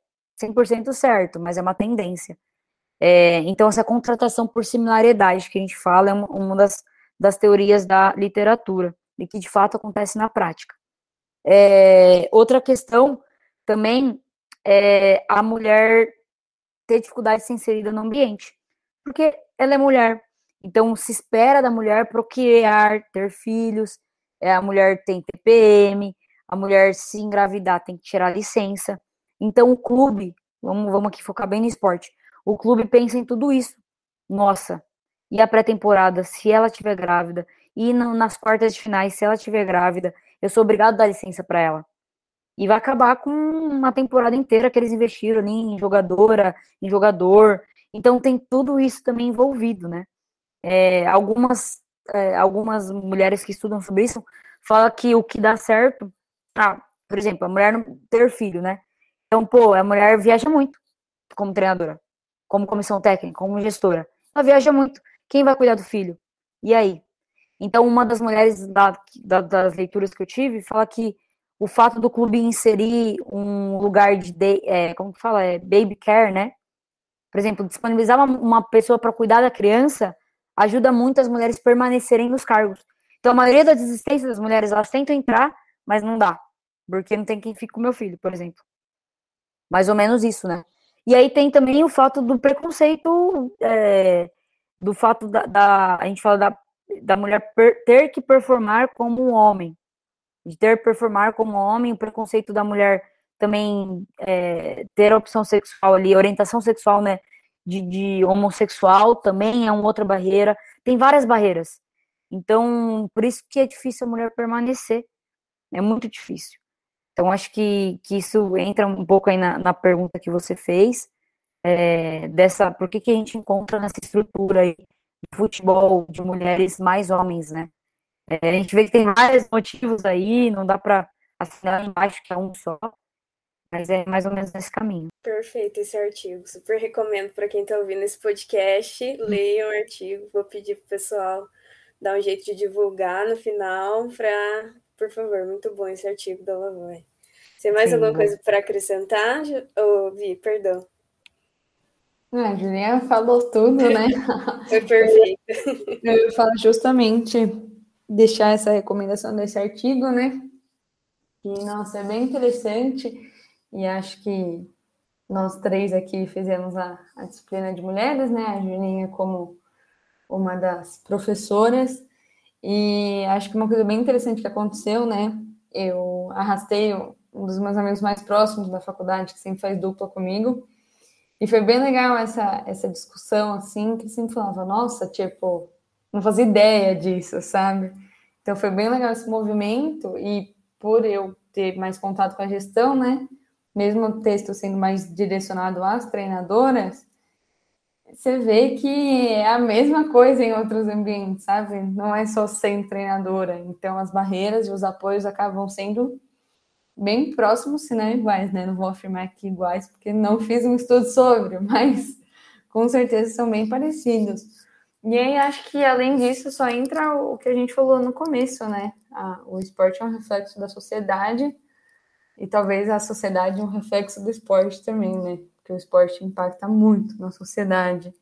100% certo, mas é uma tendência. É, então, essa contratação por similaridade que a gente fala é uma, uma das, das teorias da literatura, e que de fato acontece na prática. É, outra questão também é a mulher ter dificuldade de ser inserida no ambiente, porque ela é mulher. Então, se espera da mulher procriar, ter filhos, é, a mulher tem TPM, a mulher se engravidar tem que tirar licença. Então, o clube, vamos, vamos aqui focar bem no esporte, o clube pensa em tudo isso. Nossa, e a pré-temporada, se ela estiver grávida, e nas quartas de finais, se ela estiver grávida, eu sou obrigado a dar licença para ela. E vai acabar com uma temporada inteira que eles investiram ali em jogadora, em jogador. Então tem tudo isso também envolvido, né? É, algumas, é, algumas mulheres que estudam sobre isso falam que o que dá certo, ah, por exemplo, a mulher não ter filho, né? Então, pô, a mulher viaja muito como treinadora, como comissão técnica, como gestora. Ela viaja muito. Quem vai cuidar do filho? E aí? Então, uma das mulheres da, da, das leituras que eu tive fala que o fato do clube inserir um lugar de, de é, como que fala, é baby care, né? Por exemplo, disponibilizar uma, uma pessoa para cuidar da criança ajuda muito as mulheres permanecerem nos cargos. Então, a maioria das desistências das mulheres, elas tentam entrar, mas não dá, porque não tem quem fique com meu filho, por exemplo. Mais ou menos isso, né? E aí tem também o fato do preconceito, é, do fato da, da, a gente fala da da mulher per, ter que performar como um homem, de ter performar como homem, o preconceito da mulher também é, ter opção sexual ali, orientação sexual, né, de, de homossexual também é uma outra barreira. Tem várias barreiras. Então, por isso que é difícil a mulher permanecer. É muito difícil. Então, acho que, que isso entra um pouco aí na, na pergunta que você fez, é, dessa, por que, que a gente encontra nessa estrutura aí futebol de mulheres mais homens, né? É, a gente vê que tem vários motivos aí, não dá para assinar embaixo que é um só, mas é mais ou menos nesse caminho. Perfeito esse artigo, super recomendo para quem está ouvindo esse podcast, leiam o artigo, vou pedir pro pessoal dar um jeito de divulgar no final, para, por favor, muito bom esse artigo da Lavoy. Tem mais Sim, alguma coisa para acrescentar, oh, Vi, perdão? Ah, a Juliana falou tudo, né? Foi perfeito. Eu falo justamente deixar essa recomendação desse artigo, né? E, nossa, é bem interessante. E acho que nós três aqui fizemos a, a disciplina de mulheres, né? A Julinha como uma das professoras. E acho que uma coisa bem interessante que aconteceu, né? Eu arrastei um dos meus amigos mais próximos da faculdade, que sempre faz dupla comigo, e foi bem legal essa, essa discussão, assim, que sempre falava, nossa, tipo, não fazia ideia disso, sabe? Então foi bem legal esse movimento, e por eu ter mais contato com a gestão, né? Mesmo o texto sendo mais direcionado às treinadoras, você vê que é a mesma coisa em outros ambientes, sabe? Não é só ser treinadora. Então as barreiras e os apoios acabam sendo bem próximos, se não iguais, né? Não vou afirmar que iguais, porque não fiz um estudo sobre, mas com certeza são bem parecidos. E aí acho que além disso só entra o que a gente falou no começo, né? o esporte é um reflexo da sociedade e talvez a sociedade é um reflexo do esporte também, né? Porque o esporte impacta muito na sociedade.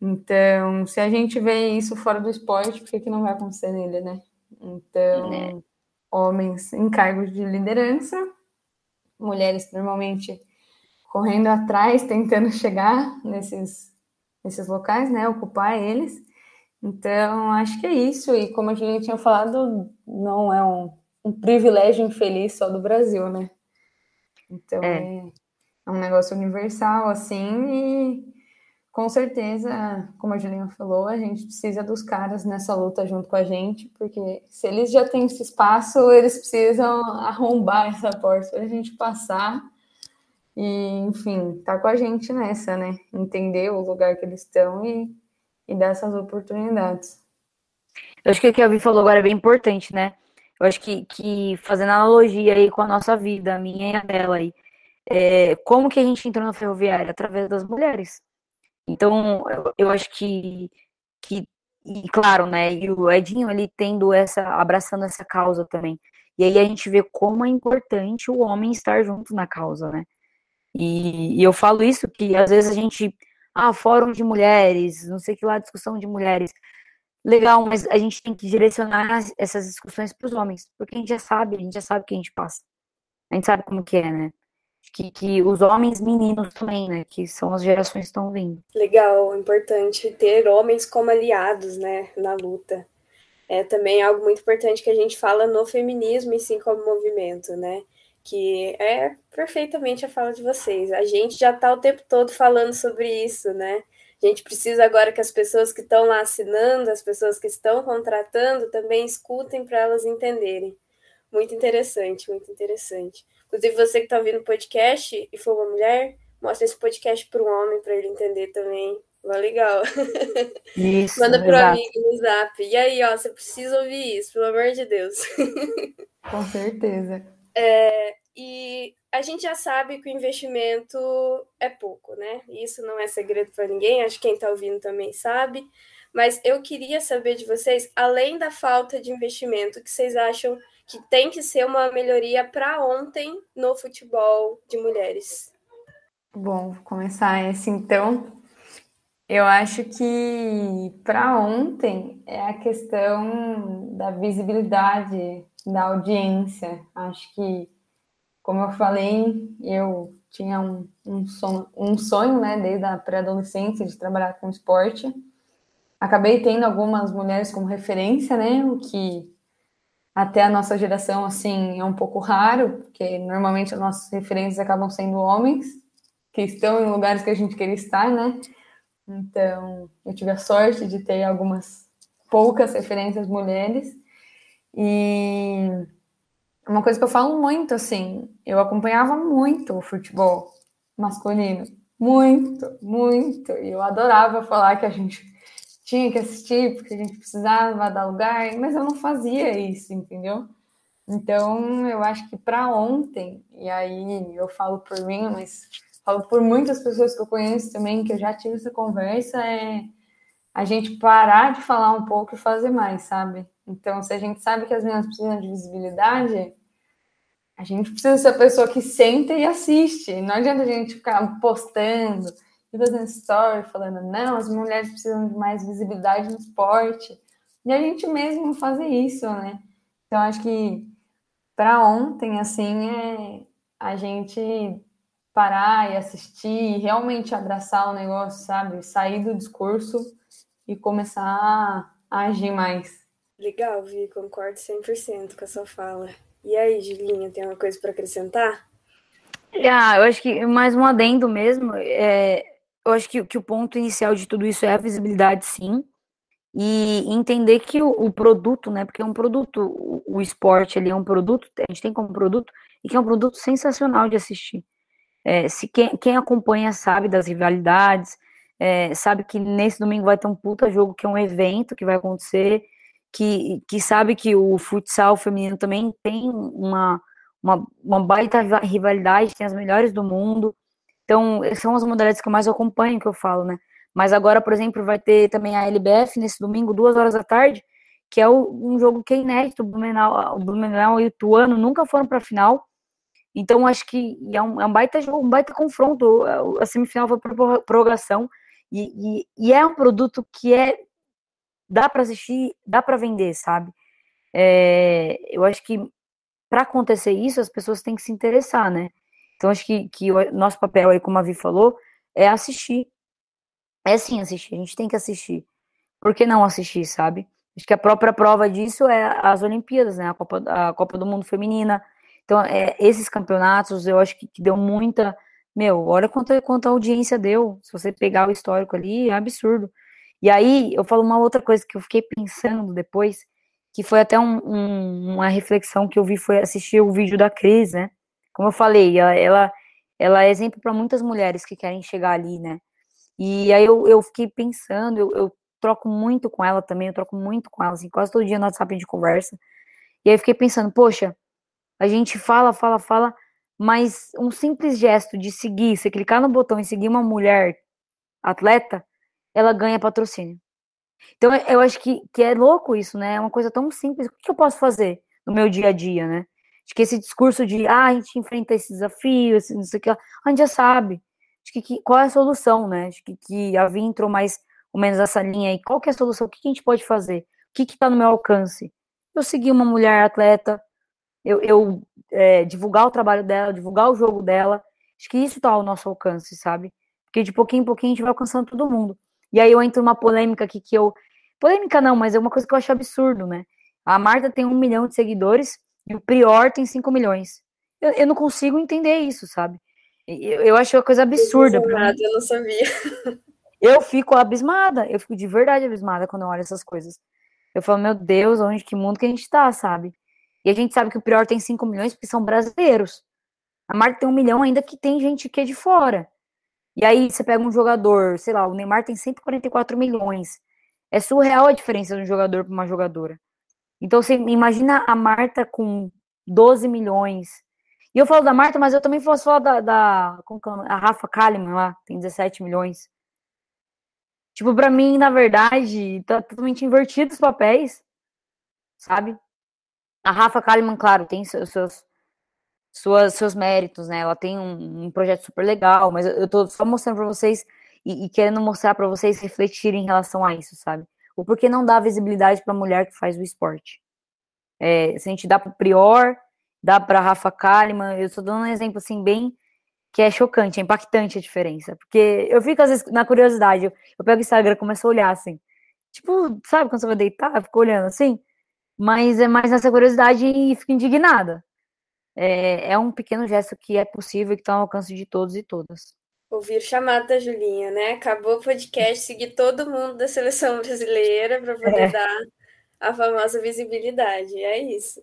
Então, se a gente vê isso fora do esporte, por que, que não vai acontecer nele, né? Então, é homens em cargos de liderança, mulheres normalmente correndo atrás, tentando chegar nesses, nesses locais, né, ocupar eles. Então, acho que é isso. E como a gente tinha falado, não é um, um privilégio infeliz só do Brasil, né? Então, é. é, é um negócio universal, assim, e com certeza, como a Juliana falou, a gente precisa dos caras nessa luta junto com a gente, porque se eles já têm esse espaço, eles precisam arrombar essa porta para a gente passar e, enfim, tá com a gente nessa, né? Entender o lugar que eles estão e e dessas oportunidades. Eu acho que o que a Vi falou agora é bem importante, né? Eu acho que, que fazendo analogia aí com a nossa vida, a minha e a dela aí, é, como que a gente entrou na ferroviária? Através das mulheres. Então, eu, eu acho que, que, e claro, né, e o Edinho ali tendo essa, abraçando essa causa também. E aí a gente vê como é importante o homem estar junto na causa, né? E, e eu falo isso que às vezes a gente, ah, fórum de mulheres, não sei que lá, discussão de mulheres. Legal, mas a gente tem que direcionar essas discussões para os homens, porque a gente já sabe, a gente já sabe o que a gente passa. A gente sabe como que é, né? Que, que os homens meninos também, né? Que são as gerações que estão vindo. Legal, importante ter homens como aliados, né? Na luta. É também algo muito importante que a gente fala no feminismo e sim como movimento, né? Que é perfeitamente a fala de vocês. A gente já está o tempo todo falando sobre isso, né? A gente precisa agora que as pessoas que estão lá assinando, as pessoas que estão contratando, também escutem para elas entenderem. Muito interessante, muito interessante. Inclusive, você que está ouvindo o podcast e for uma mulher, mostra esse podcast para um homem, para ele entender também. Vai legal. Isso, Manda pro exato. amigo no zap. E aí, ó, você precisa ouvir isso, pelo amor de Deus. Com certeza. É, e a gente já sabe que o investimento é pouco, né? Isso não é segredo para ninguém, acho que quem está ouvindo também sabe. Mas eu queria saber de vocês, além da falta de investimento, que vocês acham que tem que ser uma melhoria para ontem no futebol de mulheres? Bom, vou começar esse então. Eu acho que para ontem é a questão da visibilidade, da audiência. Acho que como eu falei, eu tinha um, um, sonho, um sonho, né, desde a pré-adolescência, de trabalhar com esporte. Acabei tendo algumas mulheres como referência, né, o que até a nossa geração, assim, é um pouco raro, porque normalmente as nossas referências acabam sendo homens, que estão em lugares que a gente queria estar, né? Então, eu tive a sorte de ter algumas poucas referências mulheres. E uma coisa que eu falo muito, assim, eu acompanhava muito o futebol masculino. Muito, muito. E eu adorava falar que a gente tinha que assistir, porque a gente precisava dar lugar, mas eu não fazia isso, entendeu? Então, eu acho que para ontem, e aí eu falo por mim, mas falo por muitas pessoas que eu conheço também, que eu já tive essa conversa, é a gente parar de falar um pouco e fazer mais, sabe? Então, se a gente sabe que as meninas precisam de visibilidade, a gente precisa ser a pessoa que senta e assiste. Não adianta a gente ficar postando e fazendo story falando, não, as mulheres precisam de mais visibilidade no esporte. E a gente mesmo fazer isso, né? Então, acho que para ontem, assim, é a gente parar e assistir e realmente abraçar o negócio, sabe? Sair do discurso e começar a agir mais. Legal, Vi, concordo 100% com a sua fala. E aí, Julinha, tem uma coisa para acrescentar? Ah, eu acho que mais um adendo mesmo. É, eu acho que, que o ponto inicial de tudo isso é a visibilidade, sim. E entender que o, o produto, né? Porque é um produto, o, o, esporte ali é um produto, a gente tem como produto, e que é um produto sensacional de assistir. É, se quem, quem acompanha sabe das rivalidades, é, sabe que nesse domingo vai ter um puta jogo que é um evento que vai acontecer que, que sabe que o futsal feminino também tem uma, uma, uma baita rivalidade, tem as melhores do mundo. Então, são as modalidades que eu mais acompanho, que eu falo, né? Mas agora, por exemplo, vai ter também a LBF nesse domingo, duas horas da tarde, que é um jogo que é inédito. O Blumenau, o Blumenau e o Tuano nunca foram para a final. Então, acho que é um, é um baita jogo, um baita confronto. A semifinal foi por prorrogação. E, e, e, é um produto que é dá para assistir, dá para vender, sabe? É, eu acho que para acontecer isso, as pessoas têm que se interessar, né? Então, acho que, que o nosso papel aí, como a Vi falou, é assistir. É sim assistir, a gente tem que assistir. Por que não assistir, sabe? Acho que a própria prova disso é as Olimpíadas, né? A Copa, a Copa do Mundo Feminina. Então, é, esses campeonatos, eu acho que, que deu muita. Meu, olha quanto, quanto a audiência deu. Se você pegar o histórico ali, é absurdo. E aí eu falo uma outra coisa que eu fiquei pensando depois, que foi até um, um, uma reflexão que eu vi foi assistir o vídeo da Cris, né? Como eu falei, ela, ela, ela é exemplo para muitas mulheres que querem chegar ali, né? E aí eu, eu fiquei pensando, eu, eu troco muito com ela também, eu troco muito com ela, assim, quase todo dia no WhatsApp a gente conversa. E aí eu fiquei pensando, poxa, a gente fala, fala, fala, mas um simples gesto de seguir, você clicar no botão e seguir uma mulher atleta, ela ganha patrocínio. Então eu acho que, que é louco isso, né? É uma coisa tão simples. O que eu posso fazer no meu dia a dia, né? Acho que esse discurso de ah, a gente enfrenta esse desafio, esse, não sei o que, a gente já sabe. Acho que, que qual é a solução, né? Acho que, que a Vi entrou mais ou menos essa linha aí. Qual que é a solução? O que, que a gente pode fazer? O que está no meu alcance? Eu seguir uma mulher atleta, eu, eu é, divulgar o trabalho dela, divulgar o jogo dela. Acho que isso está ao nosso alcance, sabe? Porque de pouquinho em pouquinho a gente vai alcançando todo mundo. E aí eu entro numa polêmica aqui que eu. Polêmica não, mas é uma coisa que eu acho absurdo, né? A Marta tem um milhão de seguidores e o Prior tem cinco milhões. Eu, eu não consigo entender isso, sabe? Eu, eu acho uma coisa absurda. Eu, nada, eu não sabia. Eu fico abismada, eu fico de verdade abismada quando eu olho essas coisas. Eu falo, meu Deus, onde que mundo que a gente tá, sabe? E a gente sabe que o Prior tem 5 milhões porque são brasileiros. A Marta tem um milhão ainda que tem gente que é de fora. E aí você pega um jogador, sei lá, o Neymar tem 144 milhões. É surreal a diferença de um jogador para uma jogadora. Então você imagina a Marta com 12 milhões. E eu falo da Marta, mas eu também posso falar da, da como que é a Rafa Kalimann lá, tem 17 milhões. Tipo, para mim, na verdade, tá totalmente invertido os papéis, sabe? A Rafa Kalimann, claro, tem seus, seus, suas, seus méritos, né? Ela tem um, um, projeto super legal, mas eu tô só mostrando para vocês e, e, querendo mostrar para vocês refletirem em relação a isso, sabe? O porquê não dá visibilidade para a mulher que faz o esporte. É, se a gente dá para Prior, dá para Rafa Kalimann, eu estou dando um exemplo assim bem que é chocante, é impactante a diferença. Porque eu fico, às vezes, na curiosidade, eu, eu pego o Instagram começo a olhar assim. Tipo, sabe quando você vai deitar? Eu fico olhando assim. Mas é mais nessa curiosidade e fico indignada. É, é um pequeno gesto que é possível e que está ao alcance de todos e todas. Ouvir chamada da Julinha, né? Acabou o podcast, seguir todo mundo da seleção brasileira para poder é. dar a famosa visibilidade. É isso.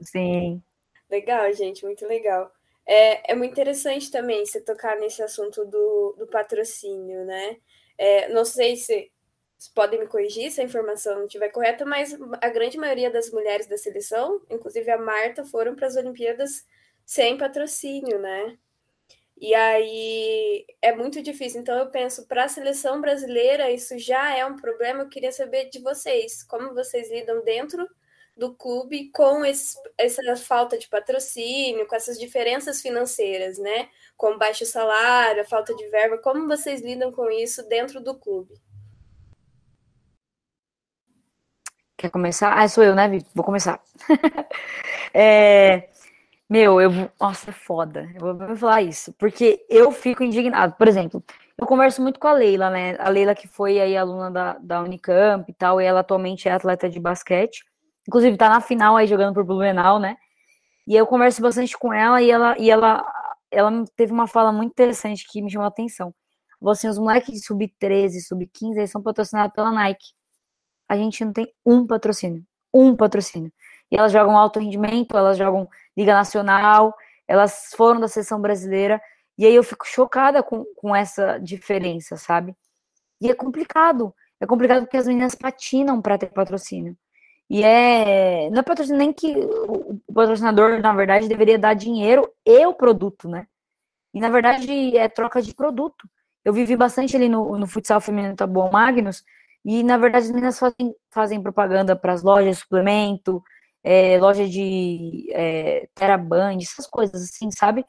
Sim. legal, gente, muito legal. É, é muito interessante também você tocar nesse assunto do, do patrocínio, né? É, não sei se podem me corrigir se a informação não estiver correta, mas a grande maioria das mulheres da seleção, inclusive a Marta, foram para as Olimpíadas sem patrocínio, né? E aí é muito difícil. Então eu penso, para a seleção brasileira, isso já é um problema. Eu queria saber de vocês, como vocês lidam dentro do clube com esse, essa falta de patrocínio, com essas diferenças financeiras, né? Com baixo salário, a falta de verba, como vocês lidam com isso dentro do clube? Quer começar? Ah, sou eu, né, Vitor? Vou começar. é, meu, eu. Nossa, é foda. Eu vou falar isso. Porque eu fico indignado. Por exemplo, eu converso muito com a Leila, né? A Leila que foi aí aluna da, da Unicamp e tal, e ela atualmente é atleta de basquete. Inclusive, tá na final aí jogando por Blumenau, né? E eu converso bastante com ela e ela, e ela, ela teve uma fala muito interessante que me chamou a atenção. Você, os moleques de sub-13, sub-15, eles são patrocinados pela Nike. A gente não tem um patrocínio. Um patrocínio. E elas jogam alto rendimento, elas jogam Liga Nacional, elas foram da seleção brasileira. E aí eu fico chocada com, com essa diferença, sabe? E é complicado. É complicado porque as meninas patinam para ter patrocínio. E é. Não é patrocínio nem que o patrocinador, na verdade, deveria dar dinheiro e o produto, né? E na verdade é troca de produto. Eu vivi bastante ali no, no futsal feminino Taboão Magnus, e na verdade as meninas fazem, fazem propaganda para as lojas de suplemento, é, loja de é, Teraband, essas coisas assim, sabe?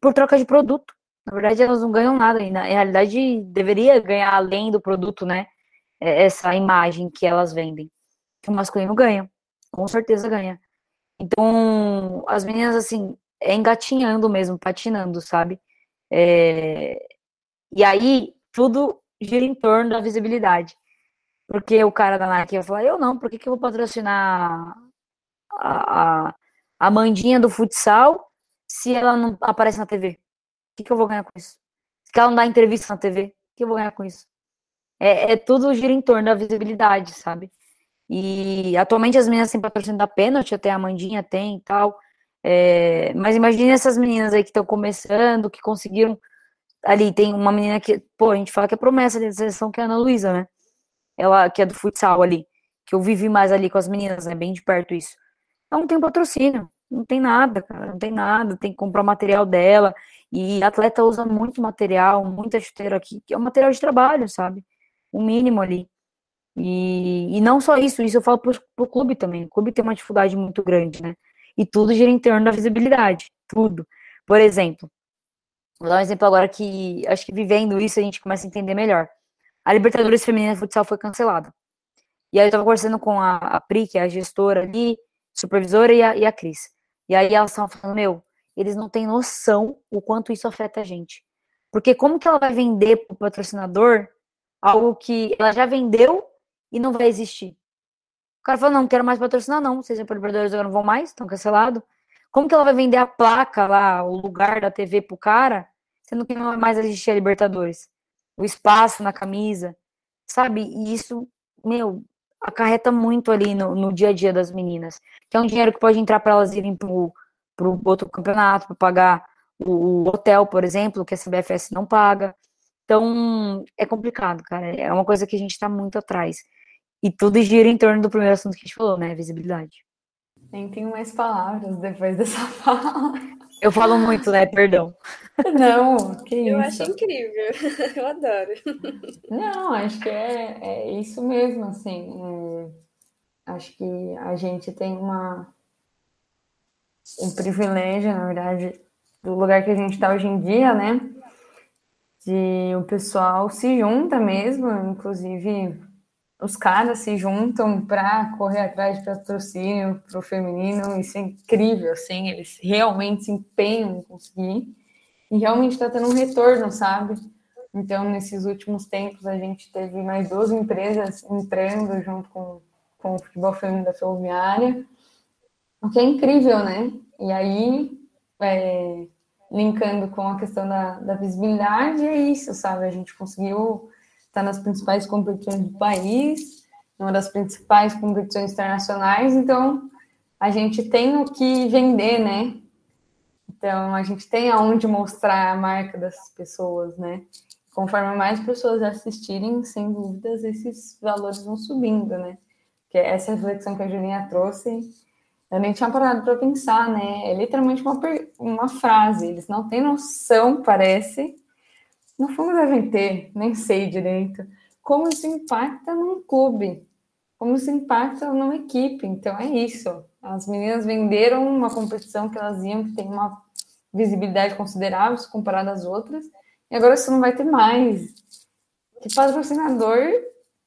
Por troca de produto. Na verdade, elas não ganham nada. E na realidade, deveria ganhar além do produto, né? É, essa imagem que elas vendem que o masculino ganha. Com certeza ganha. Então, as meninas, assim, é engatinhando mesmo, patinando, sabe? É... E aí, tudo gira em torno da visibilidade. Porque o cara da Nike vai falar, eu não, por que, que eu vou patrocinar a, a, a Mandinha do futsal se ela não aparece na TV? O que, que eu vou ganhar com isso? Se ela não dá entrevista na TV, o que eu vou ganhar com isso? É, é tudo gira em torno da visibilidade, sabe? E atualmente as meninas têm patrocínio da Pênalti, até a Mandinha tem e tal. É, mas imagine essas meninas aí que estão começando, que conseguiram. Ali tem uma menina que, pô, a gente fala que é promessa da seleção, que é a Ana Luísa, né? Ela que é do futsal ali, que eu vivi mais ali com as meninas, né, bem de perto isso. Não tem patrocínio, não tem nada, cara, não tem nada, tem que comprar o material dela, e atleta usa muito material, muita chuteira aqui, que é um material de trabalho, sabe? O mínimo ali. E, e não só isso, isso eu falo pro, pro clube também. O clube tem uma dificuldade muito grande, né? E tudo gira em torno da visibilidade, tudo. Por exemplo, vou dar um exemplo agora que acho que vivendo isso a gente começa a entender melhor. A Libertadores Feminina de Futsal foi cancelada. E aí eu tava conversando com a, a Pri, que é a gestora ali, supervisora, e a, e a Cris. E aí elas estavam falando, meu, eles não têm noção o quanto isso afeta a gente. Porque como que ela vai vender pro patrocinador algo que ela já vendeu e não vai existir? O cara falou, não, não quero mais patrocinar, não. Vocês Libertadores agora não vão mais, estão cancelados. Como que ela vai vender a placa lá, o lugar da TV pro cara, sendo que não vai mais existir a Libertadores? O espaço na camisa, sabe? E isso, meu, acarreta muito ali no, no dia a dia das meninas. Que é um dinheiro que pode entrar para elas irem pro, pro outro campeonato, para pagar o, o hotel, por exemplo, que a CBFS não paga. Então, é complicado, cara. É uma coisa que a gente está muito atrás. E tudo gira em torno do primeiro assunto que a gente falou, né? Visibilidade. Nem tenho mais palavras depois dessa fala. Eu falo muito, né? Perdão. Não, que isso. Eu acho incrível. Eu adoro. Não, acho que é, é isso mesmo, assim. É, acho que a gente tem uma um privilégio, na verdade, do lugar que a gente está hoje em dia, né? De o pessoal se junta mesmo, inclusive os caras se juntam para correr atrás de patrocínio para o feminino, isso é incrível, assim, eles realmente se empenham em conseguir e realmente está tendo um retorno, sabe? Então, nesses últimos tempos, a gente teve mais duas empresas entrando junto com, com o futebol feminino da Ferroviária, o que é incrível, né? E aí, é, linkando com a questão da, da visibilidade, é isso, sabe? A gente conseguiu está nas principais competições do país, uma das principais competições internacionais, então a gente tem o que vender, né? Então a gente tem aonde mostrar a marca das pessoas, né? Conforme mais pessoas assistirem, sem dúvidas, esses valores vão subindo, né? Que essa reflexão que a Julinha trouxe, eu nem tinha parado para pensar, né? É literalmente uma, uma frase, eles não têm noção, parece, no fundo devem ter, nem sei direito, como isso impacta num clube, como isso impacta numa equipe. Então é isso. As meninas venderam uma competição que elas iam, que tem uma visibilidade considerável comparada às outras, e agora isso não vai ter mais. Que patrocinador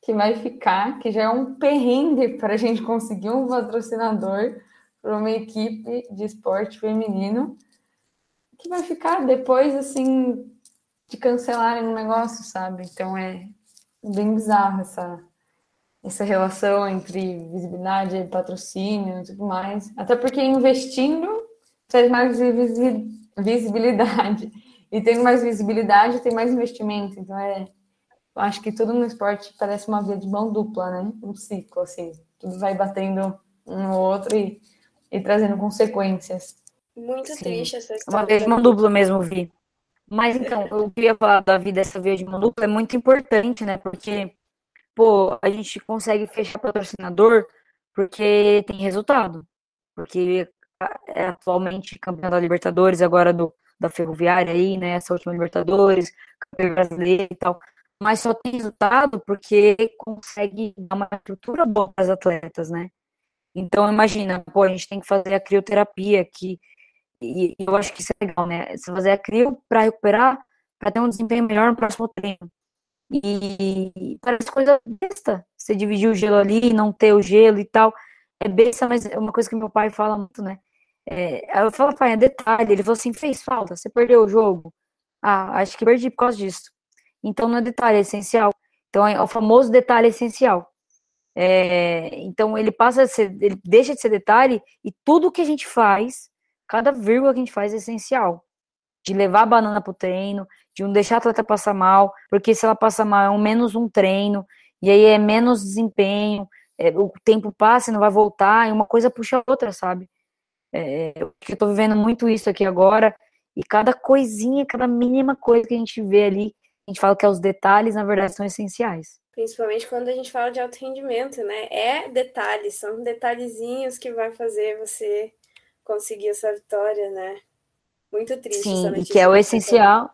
que vai ficar, que já é um perrengue para a gente conseguir um patrocinador para uma equipe de esporte feminino, que vai ficar depois assim de cancelarem um negócio, sabe? Então é bem bizarro essa, essa relação entre visibilidade e patrocínio e tudo mais. Até porque investindo traz mais visibilidade. E tendo mais visibilidade, tem mais investimento. Então é. Eu acho que tudo no esporte parece uma via de mão dupla, né? Um ciclo, assim. Tudo vai batendo um no outro e, e trazendo consequências. Muito Sim. triste essa história. Uma via de mão dupla mesmo, Vi. Mas então, eu queria falar da vida dessa via de dupla é muito importante, né? Porque, pô, a gente consegue fechar patrocinador porque tem resultado. Porque é atualmente campeão da Libertadores, agora do, da Ferroviária aí, né? Essa última Libertadores, campeão brasileiro e tal. Mas só tem resultado porque consegue dar uma estrutura boa para as atletas, né? Então, imagina, pô, a gente tem que fazer a crioterapia, que e, eu acho que isso é legal, né? Você fazer a crio para recuperar, para ter um desempenho melhor no próximo treino. E parece coisa besta. Você dividir o gelo ali, não ter o gelo e tal. É besta, mas é uma coisa que meu pai fala muito, né? É, eu falo, pai, é detalhe. Ele falou assim: fez falta, você perdeu o jogo. Ah, acho que perdi por causa disso. Então não é detalhe, é essencial. Então é o famoso detalhe essencial. É, então ele passa ser, ele deixa de ser detalhe e tudo que a gente faz cada vírgula que a gente faz é essencial. De levar a banana pro treino, de não deixar a atleta passar mal, porque se ela passar mal é um menos um treino, e aí é menos desempenho, é, o tempo passa e não vai voltar, e uma coisa puxa a outra, sabe? É, eu tô vivendo muito isso aqui agora, e cada coisinha, cada mínima coisa que a gente vê ali, a gente fala que é os detalhes, na verdade, são essenciais. Principalmente quando a gente fala de alto rendimento, né? É detalhes, são detalhezinhos que vai fazer você conseguir essa vitória, né? Muito triste. Sim, e que é o essencial.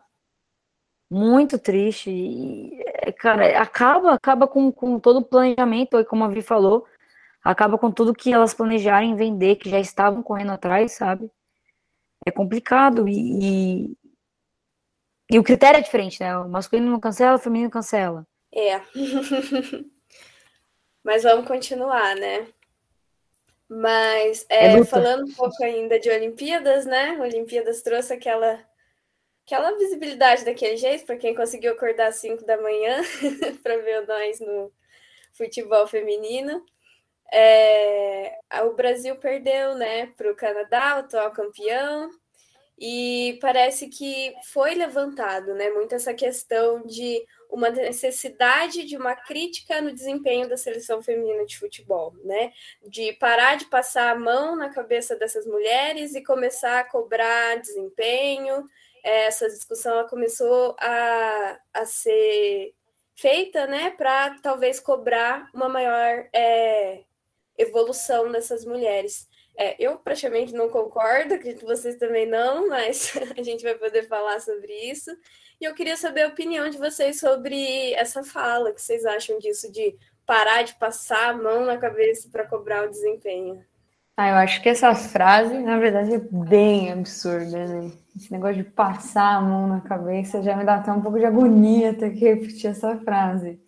Muito triste. E, é, cara, acaba, acaba com, com todo o planejamento, como a Vi falou, acaba com tudo que elas planejarem vender, que já estavam correndo atrás, sabe? É complicado e, e, e o critério é diferente, né? O masculino não cancela, o feminino cancela. É. Mas vamos continuar, né? Mas é, é falando um pouco ainda de Olimpíadas, né? Olimpíadas trouxe aquela aquela visibilidade daquele jeito para quem conseguiu acordar às 5 da manhã para ver nós no futebol feminino. É, o Brasil perdeu, né, para o Canadá, o atual campeão, e parece que foi levantado, né, muito essa questão de uma necessidade de uma crítica no desempenho da seleção feminina de futebol, né? De parar de passar a mão na cabeça dessas mulheres e começar a cobrar desempenho. Essa discussão ela começou a, a ser feita, né, para talvez cobrar uma maior é, evolução dessas mulheres. É, eu praticamente não concordo, acredito que vocês também não, mas a gente vai poder falar sobre isso. E eu queria saber a opinião de vocês sobre essa fala, o que vocês acham disso de parar de passar a mão na cabeça para cobrar o desempenho. Ah, eu acho que essa frase, na verdade, é bem absurda, né? Esse negócio de passar a mão na cabeça já me dá até um pouco de agonia ter que repetir essa frase.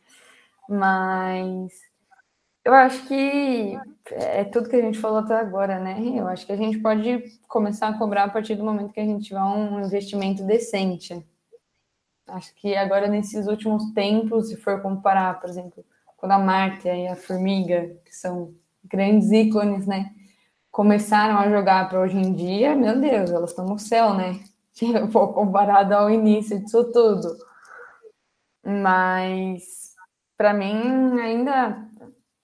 Mas eu acho que é tudo que a gente falou até agora, né? Eu acho que a gente pode começar a cobrar a partir do momento que a gente tiver um investimento decente. Acho que agora, nesses últimos tempos, se for comparar, por exemplo, quando a Marta e a Formiga, que são grandes ícones, né, começaram a jogar para hoje em dia, meu Deus, elas estão no céu, né? Comparado ao início disso tudo. Mas, para mim, ainda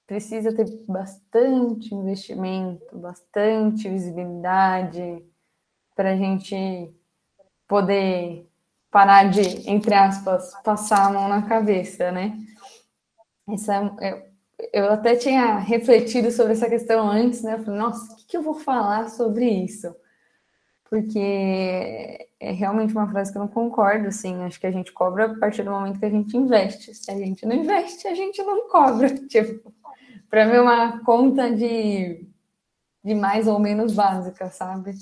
precisa ter bastante investimento, bastante visibilidade para a gente poder parar de, entre aspas, passar a mão na cabeça, né? Essa, eu, eu até tinha refletido sobre essa questão antes, né? Eu falei, nossa, o que, que eu vou falar sobre isso? Porque é realmente uma frase que eu não concordo, assim. Acho que a gente cobra a partir do momento que a gente investe. Se a gente não investe, a gente não cobra. Tipo, para mim é uma conta de, de mais ou menos básica, sabe?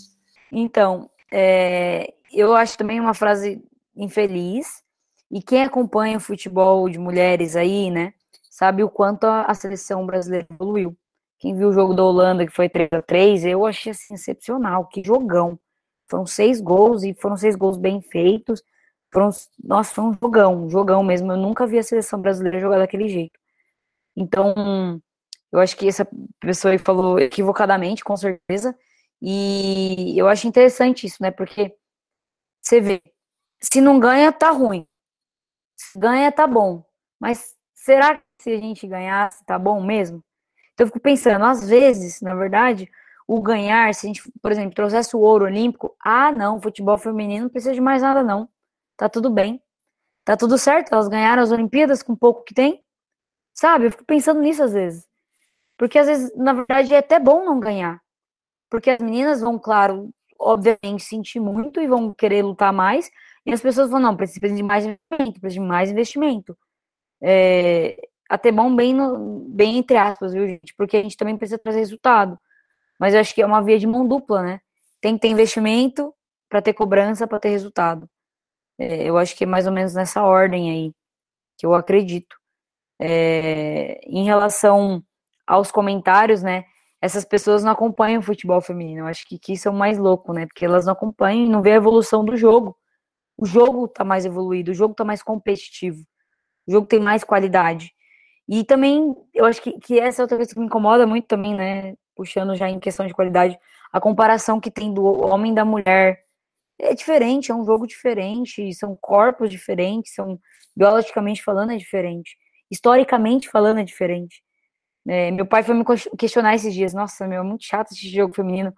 Então, é, eu acho também uma frase infeliz. E quem acompanha o futebol de mulheres aí, né, sabe o quanto a, seleção brasileira evoluiu. Quem viu o jogo da Holanda, que foi 3 a 3 eu achei assim, excepcional. Que jogão. Foram seis gols e foram seis gols bem feitos. Foram, nossa, foi um jogão, um jogão mesmo. Eu nunca vi a seleção brasileira jogar daquele jeito. Então, eu acho que essa pessoa aí falou equivocadamente, com certeza. E eu acho interessante isso, né? Porque você vê, se não ganha, tá ruim. Se ganha, tá bom. Mas será que se a gente ganhasse, tá bom mesmo? Então eu fico pensando, às vezes, na verdade, o ganhar, se a gente, por exemplo, trouxesse o ouro olímpico, ah, não, futebol feminino não precisa de mais nada, não. Tá tudo bem. Tá tudo certo, elas ganharam as Olimpíadas com pouco que tem. Sabe? Eu fico pensando nisso às vezes. Porque às vezes, na verdade, é até bom não ganhar. Porque as meninas vão, claro, obviamente, sentir muito e vão querer lutar mais, e as pessoas vão, não, precisa de mais investimento, precisa de mais investimento. É, até bom bem, no, bem entre aspas, viu, gente? Porque a gente também precisa trazer resultado. Mas eu acho que é uma via de mão dupla, né? Tem que ter investimento para ter cobrança, para ter resultado. É, eu acho que é mais ou menos nessa ordem aí, que eu acredito. É, em relação aos comentários, né? Essas pessoas não acompanham o futebol feminino. Eu acho que, que isso é o mais louco, né? Porque elas não acompanham e não vê a evolução do jogo o jogo tá mais evoluído, o jogo tá mais competitivo, o jogo tem mais qualidade. E também, eu acho que, que essa é outra coisa que me incomoda muito também, né? Puxando já em questão de qualidade, a comparação que tem do homem e da mulher. É diferente, é um jogo diferente, são corpos diferentes, são biologicamente falando é diferente, historicamente falando é diferente. É, meu pai foi me questionar esses dias, nossa, meu, é muito chato esse jogo feminino.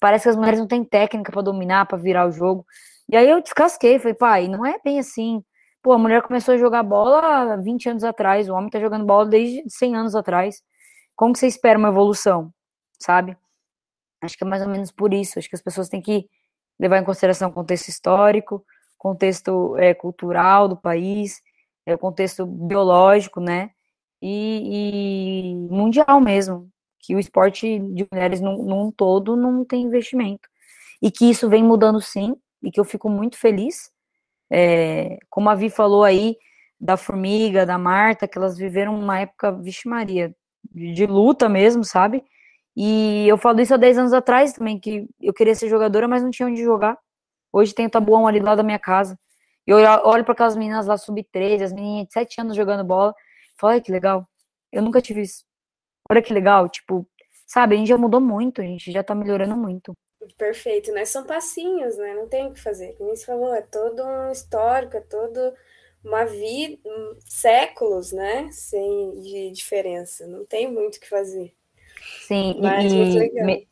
Parece que as mulheres não têm técnica para dominar, para virar o jogo. E aí eu descasquei, falei, pai, não é bem assim. Pô, a mulher começou a jogar bola 20 anos atrás, o homem tá jogando bola desde 100 anos atrás. Como que você espera uma evolução, sabe? Acho que é mais ou menos por isso. Acho que as pessoas têm que levar em consideração o contexto histórico, contexto é, cultural do país, é, o contexto biológico, né? E, e, mundial mesmo. Que o esporte de mulheres num, num todo não tem investimento. E que isso vem mudando sim, e que eu fico muito feliz. É, como a Vi falou aí, da Formiga, da Marta, que elas viveram uma época, vixe Maria, de, de luta mesmo, sabe? E eu falo isso há 10 anos atrás também, que eu queria ser jogadora, mas não tinha onde jogar. Hoje tem o tabuão ali lá da minha casa. E eu olho para aquelas meninas lá sub-13, as meninas de 7 anos jogando bola, falo, que legal. Eu nunca tive isso. Olha que legal, tipo, sabe, a gente já mudou muito, a gente já tá melhorando muito. Perfeito, né? São passinhos, né? Não tem o que fazer. Como você falou, é todo um histórico, é todo uma vida, séculos, né? Sem de diferença. Não tem muito o que fazer. Sim, Mas, e, me,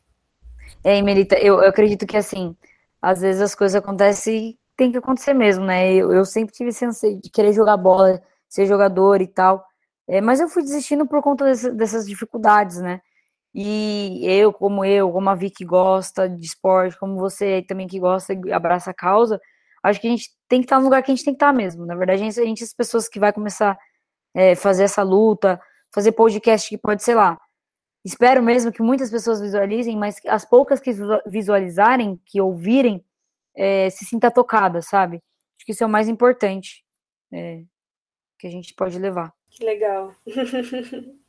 é, Melita, eu, eu acredito que assim, às vezes as coisas acontecem e tem que acontecer mesmo, né? Eu, eu sempre tive esse de querer jogar bola, ser jogador e tal. É, mas eu fui desistindo por conta desse, dessas dificuldades, né? E eu, como eu, como a Vi que gosta de esporte, como você também que gosta e abraça a causa, acho que a gente tem que estar no lugar que a gente tem que estar mesmo. Na verdade, a gente, gente as pessoas que vai começar a é, fazer essa luta, fazer podcast que pode, sei lá, espero mesmo que muitas pessoas visualizem, mas as poucas que visualizarem, que ouvirem, é, se sinta tocada, sabe? Acho que isso é o mais importante é, que a gente pode levar. Que legal.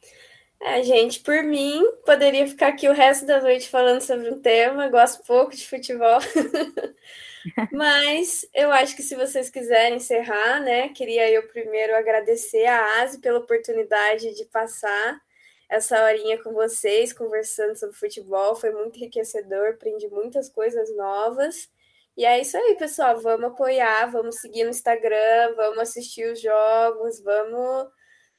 É, gente, por mim, poderia ficar aqui o resto da noite falando sobre um tema, gosto pouco de futebol. Mas eu acho que se vocês quiserem encerrar, né, queria eu primeiro agradecer a Asi pela oportunidade de passar essa horinha com vocês, conversando sobre futebol. Foi muito enriquecedor, aprendi muitas coisas novas. E é isso aí, pessoal. Vamos apoiar, vamos seguir no Instagram, vamos assistir os jogos, vamos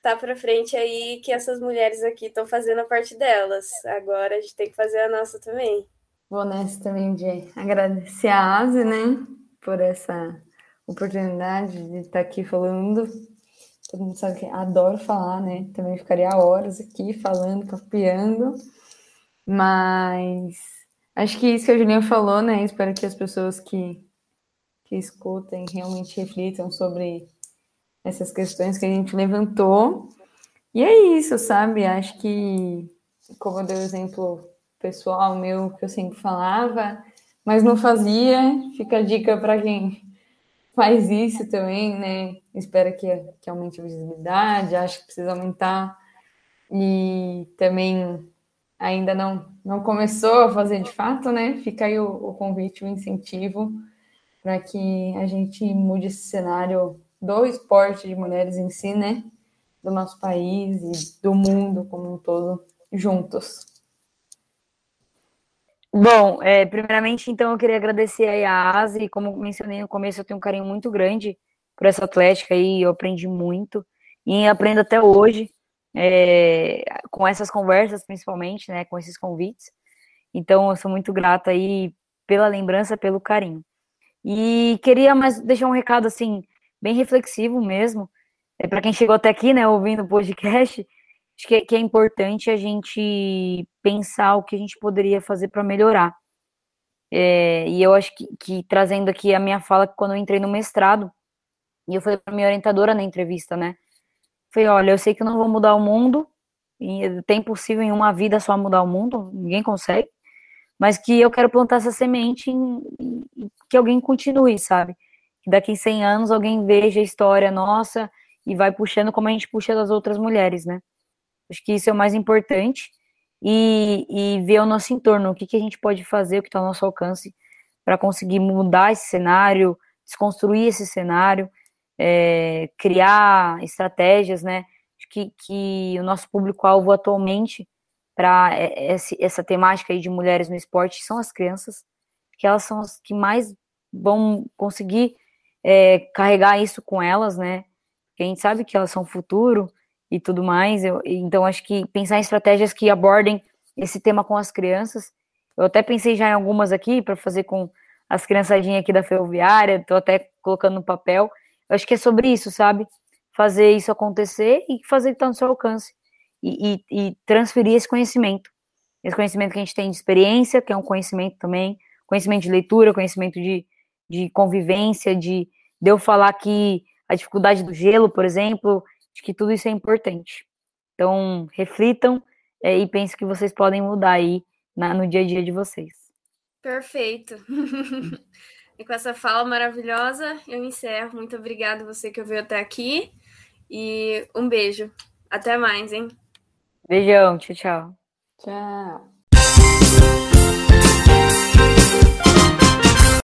tá para frente aí que essas mulheres aqui estão fazendo a parte delas. Agora a gente tem que fazer a nossa também. Vou nessa também de agradecer a Asi, né, por essa oportunidade de estar aqui falando. Todo mundo sabe que adoro falar, né? Também ficaria horas aqui falando, copiando. Mas acho que isso que a Julinha falou, né? Espero que as pessoas que, que escutem realmente reflitam sobre essas questões que a gente levantou. E é isso, sabe? Acho que, como eu dei o exemplo pessoal meu, que eu sempre falava, mas não fazia, fica a dica para quem faz isso também, né? Espera que, que aumente a visibilidade, acho que precisa aumentar. E também ainda não, não começou a fazer de fato, né? Fica aí o, o convite, o incentivo para que a gente mude esse cenário do esporte de mulheres em si, né? Do nosso país e do mundo como um todo, juntos. Bom, é, primeiramente, então, eu queria agradecer a Asi, como mencionei no começo, eu tenho um carinho muito grande por essa atlética aí, eu aprendi muito, e aprendo até hoje, é, com essas conversas, principalmente, né, com esses convites, então, eu sou muito grata aí pela lembrança, pelo carinho. E queria mais deixar um recado, assim, bem reflexivo mesmo. É, para quem chegou até aqui, né, ouvindo o podcast, acho que é, que é importante a gente pensar o que a gente poderia fazer para melhorar. É, e eu acho que, que, trazendo aqui a minha fala, quando eu entrei no mestrado, e eu falei para minha orientadora na entrevista, né? Falei, olha, eu sei que eu não vou mudar o mundo, e tem possível em uma vida só mudar o mundo, ninguém consegue, mas que eu quero plantar essa semente e que alguém continue, sabe? Que daqui 100 anos alguém veja a história nossa e vai puxando como a gente puxa das outras mulheres, né? Acho que isso é o mais importante e, e ver o nosso entorno, o que, que a gente pode fazer, o que está ao nosso alcance para conseguir mudar esse cenário, desconstruir esse cenário, é, criar estratégias, né? Acho que, que o nosso público-alvo atualmente para essa temática aí de mulheres no esporte são as crianças, que elas são as que mais vão conseguir é, carregar isso com elas, né? A gente sabe que elas são futuro e tudo mais. Eu, então, acho que pensar em estratégias que abordem esse tema com as crianças. Eu até pensei já em algumas aqui para fazer com as criançadinhas aqui da ferroviária, estou até colocando no papel, Eu acho que é sobre isso, sabe? Fazer isso acontecer e fazer que está no seu alcance. E, e, e, transferir esse conhecimento. Esse conhecimento que a gente tem de experiência, que é um conhecimento também, conhecimento de leitura, conhecimento de, de convivência, de, de eu falar que a dificuldade do gelo, por exemplo, de que tudo isso é importante. Então, reflitam é, e pensem que vocês podem mudar aí na, no dia a dia de vocês. Perfeito. e com essa fala maravilhosa, eu encerro. Muito obrigada você que veio até aqui. E um beijo. Até mais, hein? Beijão. Tchau, tchau. Tchau.